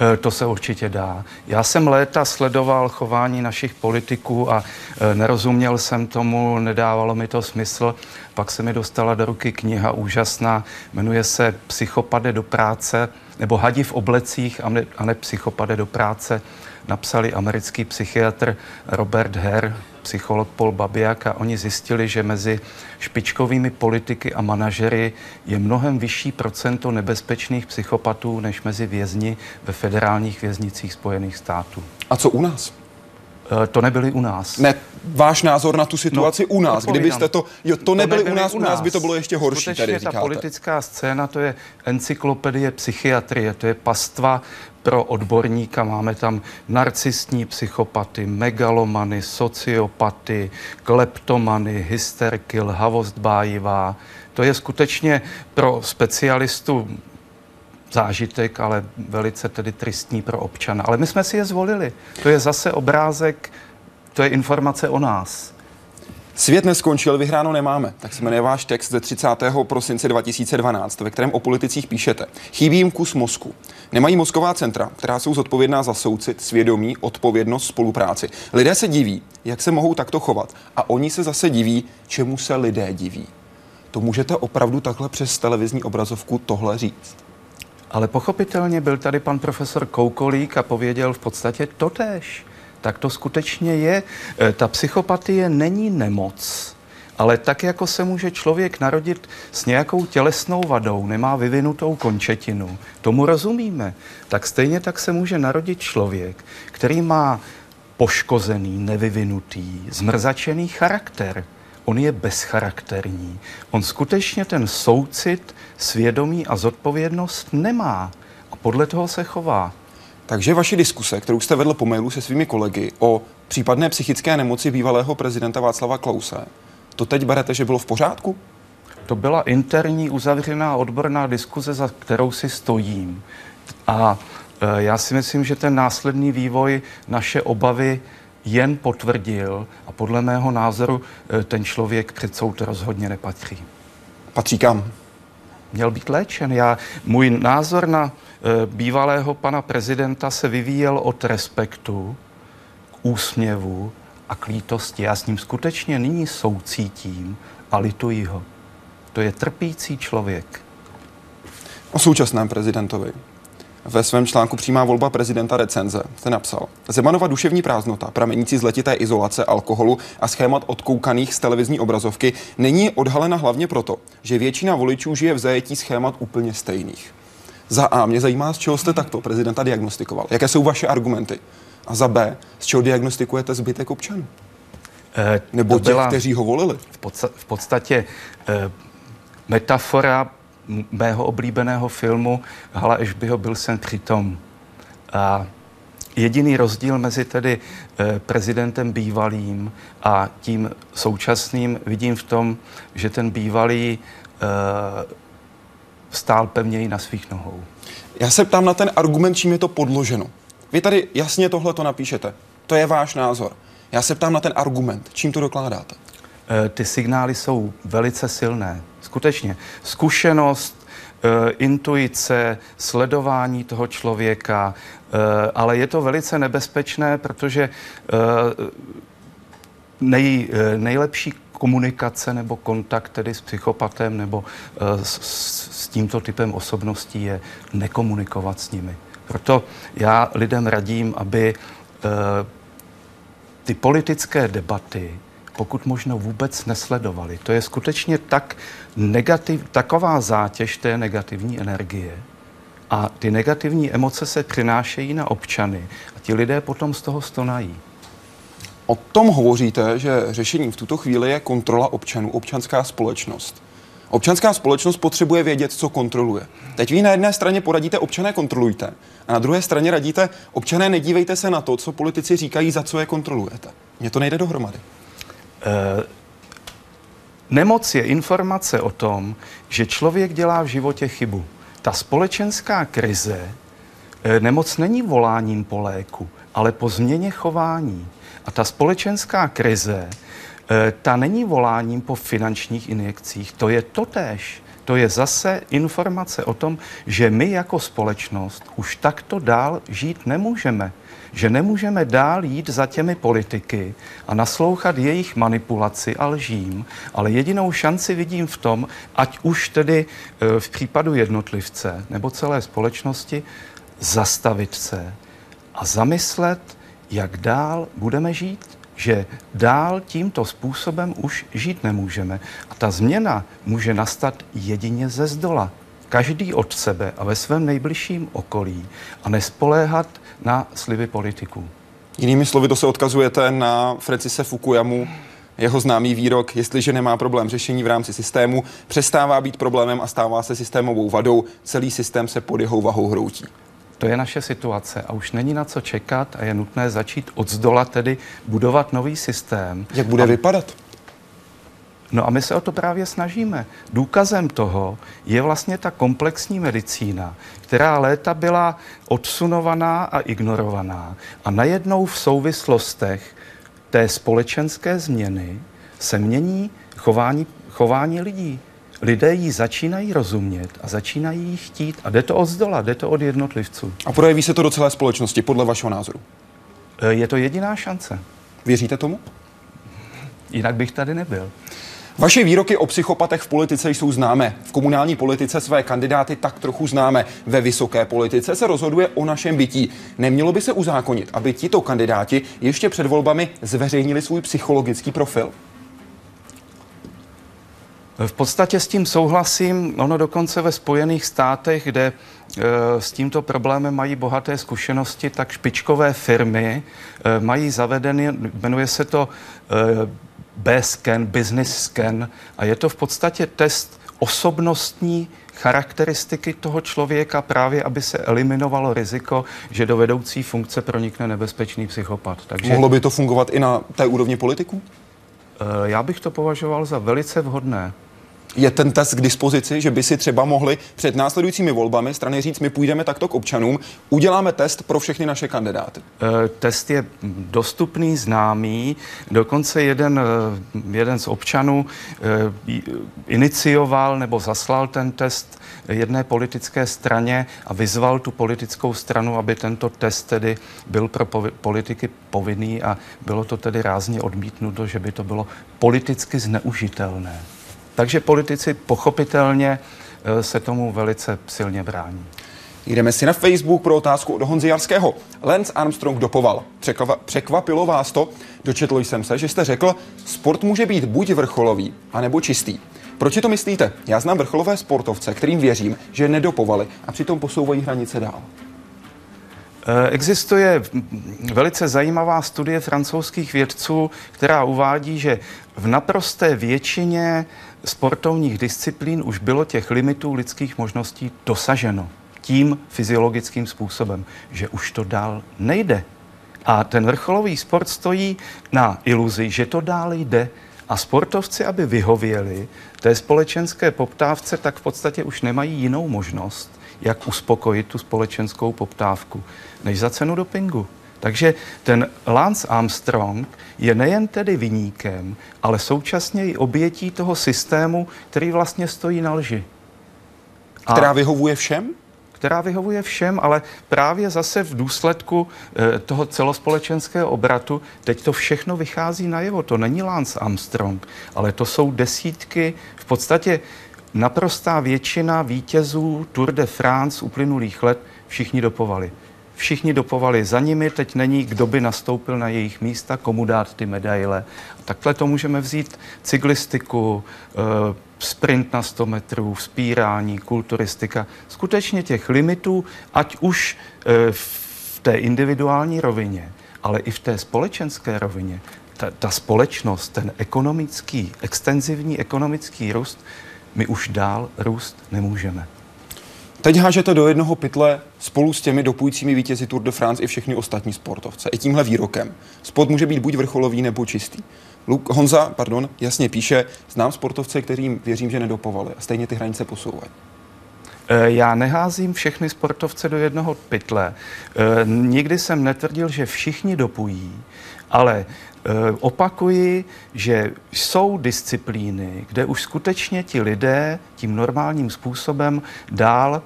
Eh, To se určitě dá. Já jsem léta sledoval chování našich politiků a eh, nerozuměl jsem tomu, nedávalo mi to smysl. Pak se mi dostala do ruky kniha úžasná, jmenuje se Psychopade do práce, nebo Hadi v oblecích a ne, a ne Psychopade do práce. Napsali americký psychiatr Robert Herr, psycholog Paul Babiak a oni zjistili, že mezi špičkovými politiky a manažery je mnohem vyšší procento nebezpečných psychopatů než mezi vězni ve federálních věznicích Spojených států. A co u nás? E, To nebyli u nás. Ne, váš názor na tu situaci No, u nás. odpovídám. Kdybyste to, jo, to nebyli u nebyli nás, u nás by to bylo ještě horší, Skutečně tady ta říkáte. politická scéna, to je encyklopedie psychiatrie, to je pastva pro odborníka. Máme tam narcistní psychopaty, megalomany, sociopaty, kleptomany, hysterky, lhavost bájivá. To je skutečně pro specialistu zážitek, ale velice tedy tristní pro občana. Ale my jsme si je zvolili. To je zase obrázek, to je informace o nás. Svět neskončil, vyhráno nemáme. Tak se jmenuje váš text ze 30. prosince 2012, ve kterém o politicích píšete. Chybí jim kus mozku. Nemají mozková centra, která jsou zodpovědná za soucit, svědomí, odpovědnost, spolupráci. Lidé se diví, jak se mohou takto chovat. A oni se zase diví, čemu se lidé diví. To můžete opravdu takhle přes televizní obrazovku tohle říct? Ale pochopitelně byl tady pan profesor Koukolík a pověděl v podstatě totéž tak to skutečně je. E, ta psychopatie není nemoc, ale tak, jako se může člověk narodit s nějakou tělesnou vadou, nemá vyvinutou končetinu, tomu rozumíme, tak stejně tak se může narodit člověk, který má poškozený, nevyvinutý, zmrzačený charakter. On je bezcharakterní. On skutečně ten soucit, svědomí a zodpovědnost nemá. A podle toho se chová. Takže vaše diskuse, kterou jste vedl po mailu se svými kolegy o případné psychické nemoci bývalého prezidenta Václava Klause, to teď berete, že bylo v pořádku? To byla interní uzavřená odborná diskuze, za kterou si stojím. A e, já si myslím, že ten následný vývoj naše obavy jen potvrdil a podle mého názoru e, ten člověk před soud rozhodně nepatří. Patří kam? Měl být léčen. Já, můj názor na bývalého pana prezidenta se vyvíjel od respektu k úsměvu a k lítosti. Já s ním skutečně nyní soucítím a lituji ho. To je trpící člověk. O současném prezidentovi. Ve svém článku Přímá volba prezidenta recenze jste napsal Zemanova duševní prázdnota, pramenící z letité izolace, alkoholu a schémat odkoukaných z televizní obrazovky není odhalena hlavně proto, že většina voličů žije v zajetí schémat úplně stejných. Za A mě zajímá, z čeho jste takto prezidenta diagnostikoval. Jaké jsou vaše argumenty? A za B, z čeho diagnostikujete zbytek občanů? Eh, Nebo těch, kteří ho volili? V, podsta- v podstatě eh, metafora mého oblíbeného filmu Hala Ešbyho byl jsem přitom. A jediný rozdíl mezi tedy eh, prezidentem bývalým a tím současným vidím v tom, že ten bývalý eh, stál pevněji na svých nohou. Já se ptám na ten argument, čím je to podloženo. Vy tady jasně tohle to napíšete. To je váš názor. Já se ptám na ten argument. Čím to dokládáte? E, ty signály jsou velice silné. Skutečně. Zkušenost, e, intuice, sledování toho člověka, e, ale je to velice nebezpečné, protože nej, nejlepší komunikace nebo kontakt tedy s psychopatem nebo s, s tímto typem osobností je nekomunikovat s nimi. Proto já lidem radím, aby ty politické debaty pokud možno vůbec nesledovali. To je skutečně tak negativ, taková zátěž té negativní energie. A ty negativní emoce se přinášejí na občany a ti lidé potom z toho stonají. O tom hovoříte, že řešením v tuto chvíli je kontrola občanů, občanská společnost. Občanská společnost potřebuje vědět, co kontroluje. Teď vy na jedné straně poradíte občané kontrolujte a na druhé straně radíte občané nedívejte se na to, co politici říkají, za co je kontrolujete. Mně to nejde dohromady. Uh, nemoc je informace o tom, že člověk dělá v životě chybu. Ta společenská krize, uh, nemoc není voláním po léku, ale po změně chování. A ta společenská krize, eh, ta není voláním po finančních injekcích, to je totéž. To je zase informace o tom, že my jako společnost už takto dál žít nemůžeme. Že nemůžeme dál jít za těmi politiky a naslouchat jejich manipulaci a lžím, ale jedinou šanci vidím v tom, ať už tedy eh, v případu jednotlivce nebo celé společnosti, zastavit se a zamyslet, jak dál budeme žít, že dál tímto způsobem už žít nemůžeme. A ta změna může nastat jedině ze zdola. Každý od sebe a ve svém nejbližším okolí a nespoléhat na sliby politiků. Jinými slovy, to se odkazujete na Francise Fukuyamu, jeho známý výrok, jestliže nemá problém řešení v rámci systému, přestává být problémem a stává se systémovou vadou, celý systém se pod jeho vahou hroutí. To je naše situace a už není na co čekat a je nutné začít od zdola tedy budovat nový systém. Jak bude a... vypadat? No a my se o to právě snažíme. Důkazem toho je vlastně ta komplexní medicína, která léta byla odsunovaná a ignorovaná. A najednou v souvislostech té společenské změny se mění chování, chování lidí. Lidé ji začínají rozumět a začínají ji chtít. A jde to od zdola, jde to od jednotlivců. A projeví se to do celé společnosti, podle vašeho názoru? E, je to jediná šance. Věříte tomu? Jinak bych tady nebyl. Vaše výroky o psychopatech v politice jsou známé. V komunální politice své kandidáty tak trochu známe. Ve vysoké politice se rozhoduje o našem bytí. Nemělo by se uzákonit, aby tito kandidáti ještě před volbami zveřejnili svůj psychologický profil? V podstatě s tím souhlasím. Ono dokonce ve Spojených státech, kde e, s tímto problémem mají bohaté zkušenosti, tak špičkové firmy e, mají zavedeny, jmenuje se to e, B-scan, business scan a je to v podstatě test osobnostní charakteristiky toho člověka právě, aby se eliminovalo riziko, že do vedoucí funkce pronikne nebezpečný psychopat. Takže... Mohlo by to fungovat i na té úrovni politiků? Já bych to považoval za velice vhodné je ten test k dispozici, že by si třeba mohli před následujícími volbami strany říct, my půjdeme takto k občanům, uděláme test pro všechny naše kandidáty? E, test je dostupný, známý. Dokonce jeden, e, jeden z občanů e, inicioval nebo zaslal ten test jedné politické straně a vyzval tu politickou stranu, aby tento test tedy byl pro politiky povinný a bylo to tedy rázně odmítnuto, že by to bylo politicky zneužitelné. Takže politici pochopitelně eh, se tomu velice silně brání. Jdeme si na Facebook pro otázku od Honzy Jarského. Lance Armstrong dopoval. Překvapilo vás to? Dočetl jsem se, že jste řekl, sport může být buď vrcholový, anebo čistý. Proč to myslíte? Já znám vrcholové sportovce, kterým věřím, že nedopovali a přitom posouvají hranice dál. Eh, existuje velice zajímavá studie francouzských vědců, která uvádí, že v naprosté většině sportovních disciplín už bylo těch limitů lidských možností dosaženo tím fyziologickým způsobem, že už to dál nejde. A ten vrcholový sport stojí na iluzi, že to dál jde. A sportovci, aby vyhověli té společenské poptávce, tak v podstatě už nemají jinou možnost, jak uspokojit tu společenskou poptávku, než za cenu dopingu. Takže ten Lance Armstrong je nejen tedy vyníkem, ale současně i obětí toho systému, který vlastně stojí na lži. A která vyhovuje všem? která vyhovuje všem, ale právě zase v důsledku e, toho celospolečenského obratu teď to všechno vychází najevo. To není Lance Armstrong, ale to jsou desítky, v podstatě naprostá většina vítězů Tour de France uplynulých let všichni dopovali všichni dopovali za nimi, teď není, kdo by nastoupil na jejich místa, komu dát ty medaile. Takhle to můžeme vzít cyklistiku, eh, sprint na 100 metrů, vzpírání, kulturistika. Skutečně těch limitů, ať už eh, v té individuální rovině, ale i v té společenské rovině, ta, ta společnost, ten ekonomický, extenzivní ekonomický růst, my už dál růst nemůžeme. Teď hážete do jednoho pytle spolu s těmi dopujícími vítězi Tour de France i všechny ostatní sportovce. I tímhle výrokem. Sport může být buď vrcholový nebo čistý. Luk, Honza, pardon, jasně píše, znám sportovce, kterým věřím, že nedopovali a stejně ty hranice posouvají. E, já neházím všechny sportovce do jednoho pytle. E, nikdy jsem netvrdil, že všichni dopují, ale opakuji, že jsou disciplíny, kde už skutečně ti lidé tím normálním způsobem dál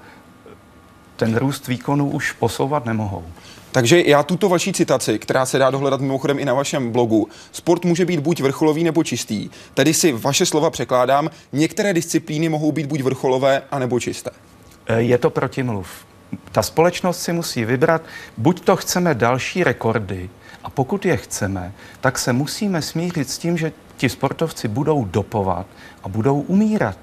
ten růst výkonu už posouvat nemohou. Takže já tuto vaší citaci, která se dá dohledat mimochodem i na vašem blogu, sport může být buď vrcholový nebo čistý. Tedy si vaše slova překládám, některé disciplíny mohou být buď vrcholové, anebo čisté. E, je to protimluv. Ta společnost si musí vybrat, buď to chceme další rekordy, a pokud je chceme, tak se musíme smířit s tím, že ti sportovci budou dopovat a budou umírat.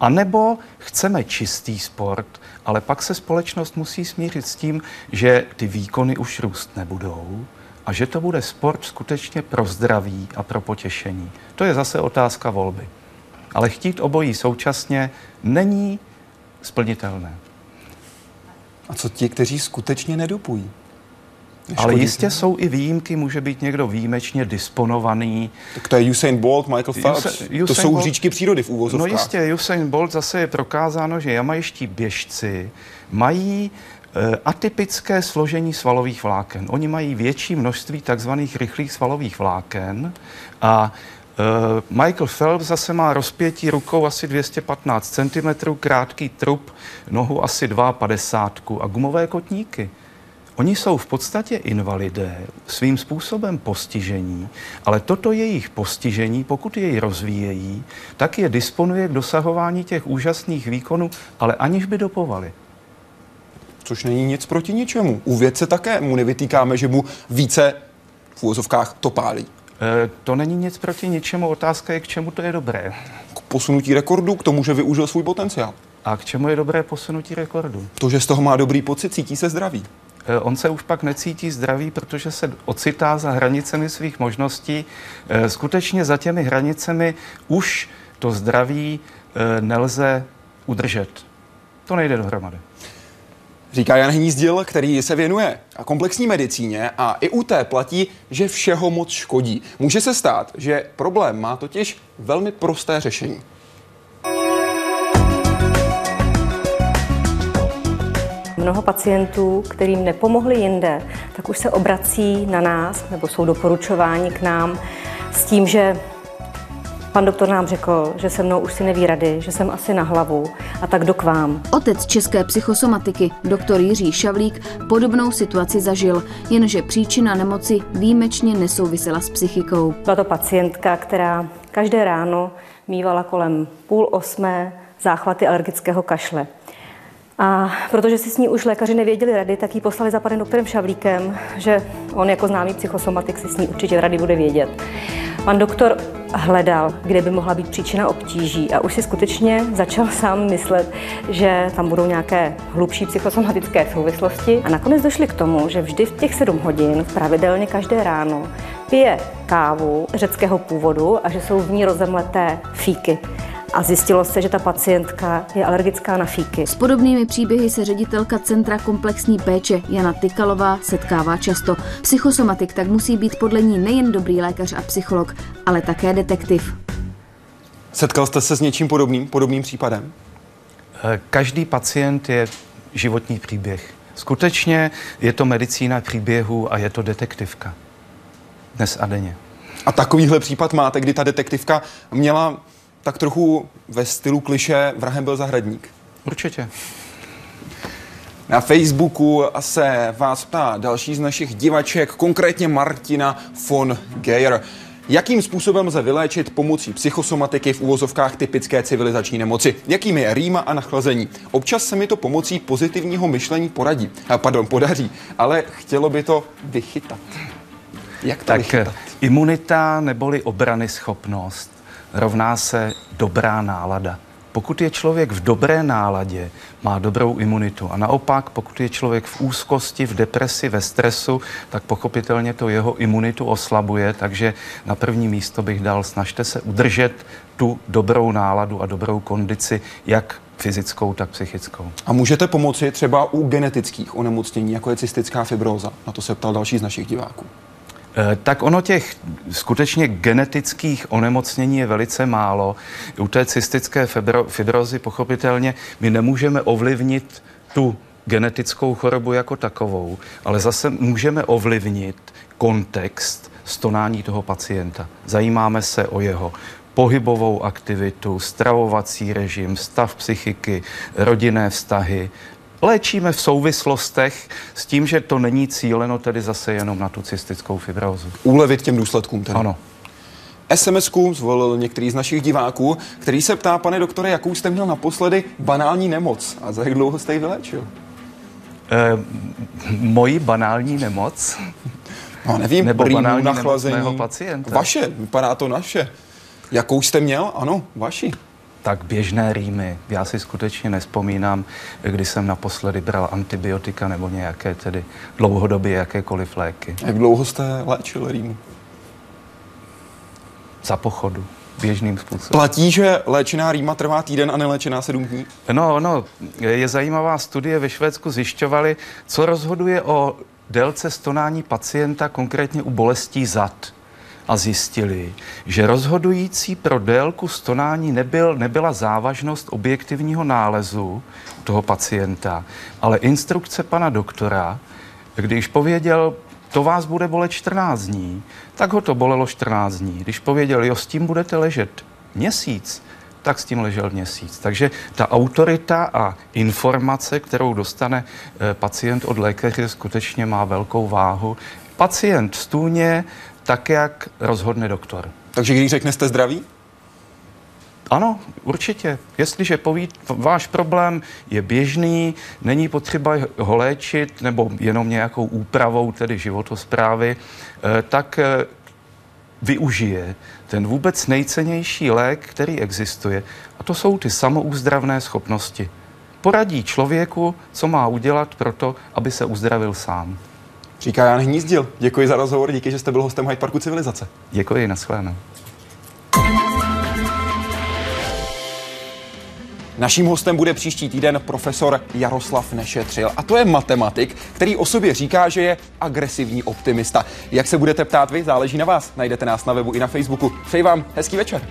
A nebo chceme čistý sport, ale pak se společnost musí smířit s tím, že ty výkony už růst nebudou a že to bude sport skutečně pro zdraví a pro potěšení. To je zase otázka volby. Ale chtít obojí současně není splnitelné. A co ti, kteří skutečně nedopují? Ale jistě jsou i výjimky, může být někdo výjimečně disponovaný. Tak to je Usain Bolt, Michael Phelps, Usain, to jsou Bolt, říčky přírody v úvozovkách. No jistě, Usain Bolt zase je prokázáno, že jamajští běžci mají e, atypické složení svalových vláken. Oni mají větší množství takzvaných rychlých svalových vláken a Michael Phelps zase má rozpětí rukou asi 215 cm, krátký trup, nohu asi 2,50 a gumové kotníky. Oni jsou v podstatě invalidé, svým způsobem postižení, ale toto jejich postižení, pokud jej rozvíjejí, tak je disponuje k dosahování těch úžasných výkonů, ale aniž by dopovali. Což není nic proti ničemu. U vědce také mu nevytýkáme, že mu více v úvozovkách to pálí. E, to není nic proti ničemu, otázka je, k čemu to je dobré. K posunutí rekordu, k tomu, že využil svůj potenciál. A k čemu je dobré posunutí rekordu? To, že z toho má dobrý pocit, cítí se zdravý. Eh, on se už pak necítí zdravý, protože se ocitá za hranicemi svých možností. Eh, skutečně za těmi hranicemi už to zdraví eh, nelze udržet. To nejde dohromady. Říká Jan Hnízdil, který se věnuje a komplexní medicíně a i u té platí, že všeho moc škodí. Může se stát, že problém má totiž velmi prosté řešení. Mnoho pacientů, kterým nepomohli jinde, tak už se obrací na nás nebo jsou doporučováni k nám s tím, že Pan doktor nám řekl, že se mnou už si neví rady, že jsem asi na hlavu a tak do k vám. Otec české psychosomatiky, doktor Jiří Šavlík, podobnou situaci zažil, jenže příčina nemoci výjimečně nesouvisela s psychikou. Byla to pacientka, která každé ráno mývala kolem půl osmé záchvaty alergického kašle. A protože si s ní už lékaři nevěděli rady, tak ji poslali za panem doktorem Šavlíkem, že on jako známý psychosomatik si s ní určitě rady bude vědět. Pan doktor hledal, kde by mohla být příčina obtíží a už si skutečně začal sám myslet, že tam budou nějaké hlubší psychosomatické souvislosti. A nakonec došli k tomu, že vždy v těch sedm hodin, pravidelně každé ráno, pije kávu řeckého původu a že jsou v ní rozemleté fíky a zjistilo se, že ta pacientka je alergická na fíky. S podobnými příběhy se ředitelka Centra komplexní péče Jana Tykalová setkává často. Psychosomatik tak musí být podle ní nejen dobrý lékař a psycholog, ale také detektiv. Setkal jste se s něčím podobným, podobným případem? Eh, každý pacient je životní příběh. Skutečně je to medicína příběhu a je to detektivka. Dnes a denně. A takovýhle případ máte, kdy ta detektivka měla tak trochu ve stylu kliše vrahem byl zahradník. Určitě. Na Facebooku se vás ptá další z našich divaček, konkrétně Martina von Geyer. Jakým způsobem lze vyléčit pomocí psychosomatiky v úvozovkách typické civilizační nemoci? Jakými je rýma a nachlazení? Občas se mi to pomocí pozitivního myšlení poradí. A pardon, podaří, ale chtělo by to vychytat. Jak to tak vychytat? imunita neboli obrany schopnost rovná se dobrá nálada. Pokud je člověk v dobré náladě, má dobrou imunitu. A naopak, pokud je člověk v úzkosti, v depresi, ve stresu, tak pochopitelně to jeho imunitu oslabuje. Takže na první místo bych dal, snažte se udržet tu dobrou náladu a dobrou kondici, jak fyzickou, tak psychickou. A můžete pomoci třeba u genetických onemocnění, jako je cystická fibróza? Na to se ptal další z našich diváků. Eh, tak ono těch skutečně genetických onemocnění je velice málo. U té cystické fibrozy pochopitelně my nemůžeme ovlivnit tu genetickou chorobu jako takovou, ale zase můžeme ovlivnit kontext stonání toho pacienta. Zajímáme se o jeho pohybovou aktivitu, stravovací režim, stav psychiky, rodinné vztahy, léčíme v souvislostech s tím, že to není cíleno tedy zase jenom na tu cystickou fibrózu. Ulevit těm důsledkům tedy. Ano. SMS-ku zvolil některý z našich diváků, který se ptá, pane doktore, jakou jste měl naposledy banální nemoc a za jak dlouho jste ji vyléčil? E, moji banální nemoc? [LAUGHS] No nevím, Nebo rýmu, banální nachlazení. pacienta? Vaše, vypadá to naše. Jakou jste měl? Ano, vaši. Tak běžné rýmy. Já si skutečně nespomínám, kdy jsem naposledy bral antibiotika nebo nějaké tedy dlouhodobě jakékoliv léky. Jak dlouho jste léčil rýmu? Za pochodu běžným způsobem. Platí, že léčená rýma trvá týden a neléčená sedm dní? No, no, je zajímavá studie ve Švédsku zjišťovali, co rozhoduje o délce stonání pacienta, konkrétně u bolestí zad a zjistili, že rozhodující pro délku stonání nebyl, nebyla závažnost objektivního nálezu toho pacienta, ale instrukce pana doktora, když pověděl to vás bude bolet 14 dní, tak ho to bolelo 14 dní. Když pověděl, jo, s tím budete ležet měsíc, tak s tím ležel měsíc. Takže ta autorita a informace, kterou dostane eh, pacient od lékaře, skutečně má velkou váhu. Pacient stůně tak, jak rozhodne doktor. Takže když řekne, jste zdraví? Ano, určitě. Jestliže poví, váš problém je běžný, není potřeba ho léčit nebo jenom nějakou úpravou, tedy životosprávy, eh, tak eh, využije ten vůbec nejcennější lék, který existuje. A to jsou ty samouzdravné schopnosti. Poradí člověku, co má udělat pro to, aby se uzdravil sám. Říká Jan Hnízdil. Děkuji za rozhovor, díky, že jste byl hostem Hyde Parku Civilizace. Děkuji, nashledanou. Naším hostem bude příští týden profesor Jaroslav Nešetřil. A to je matematik, který o sobě říká, že je agresivní optimista. Jak se budete ptát vy, záleží na vás. Najdete nás na webu i na Facebooku. Přeji vám hezký večer.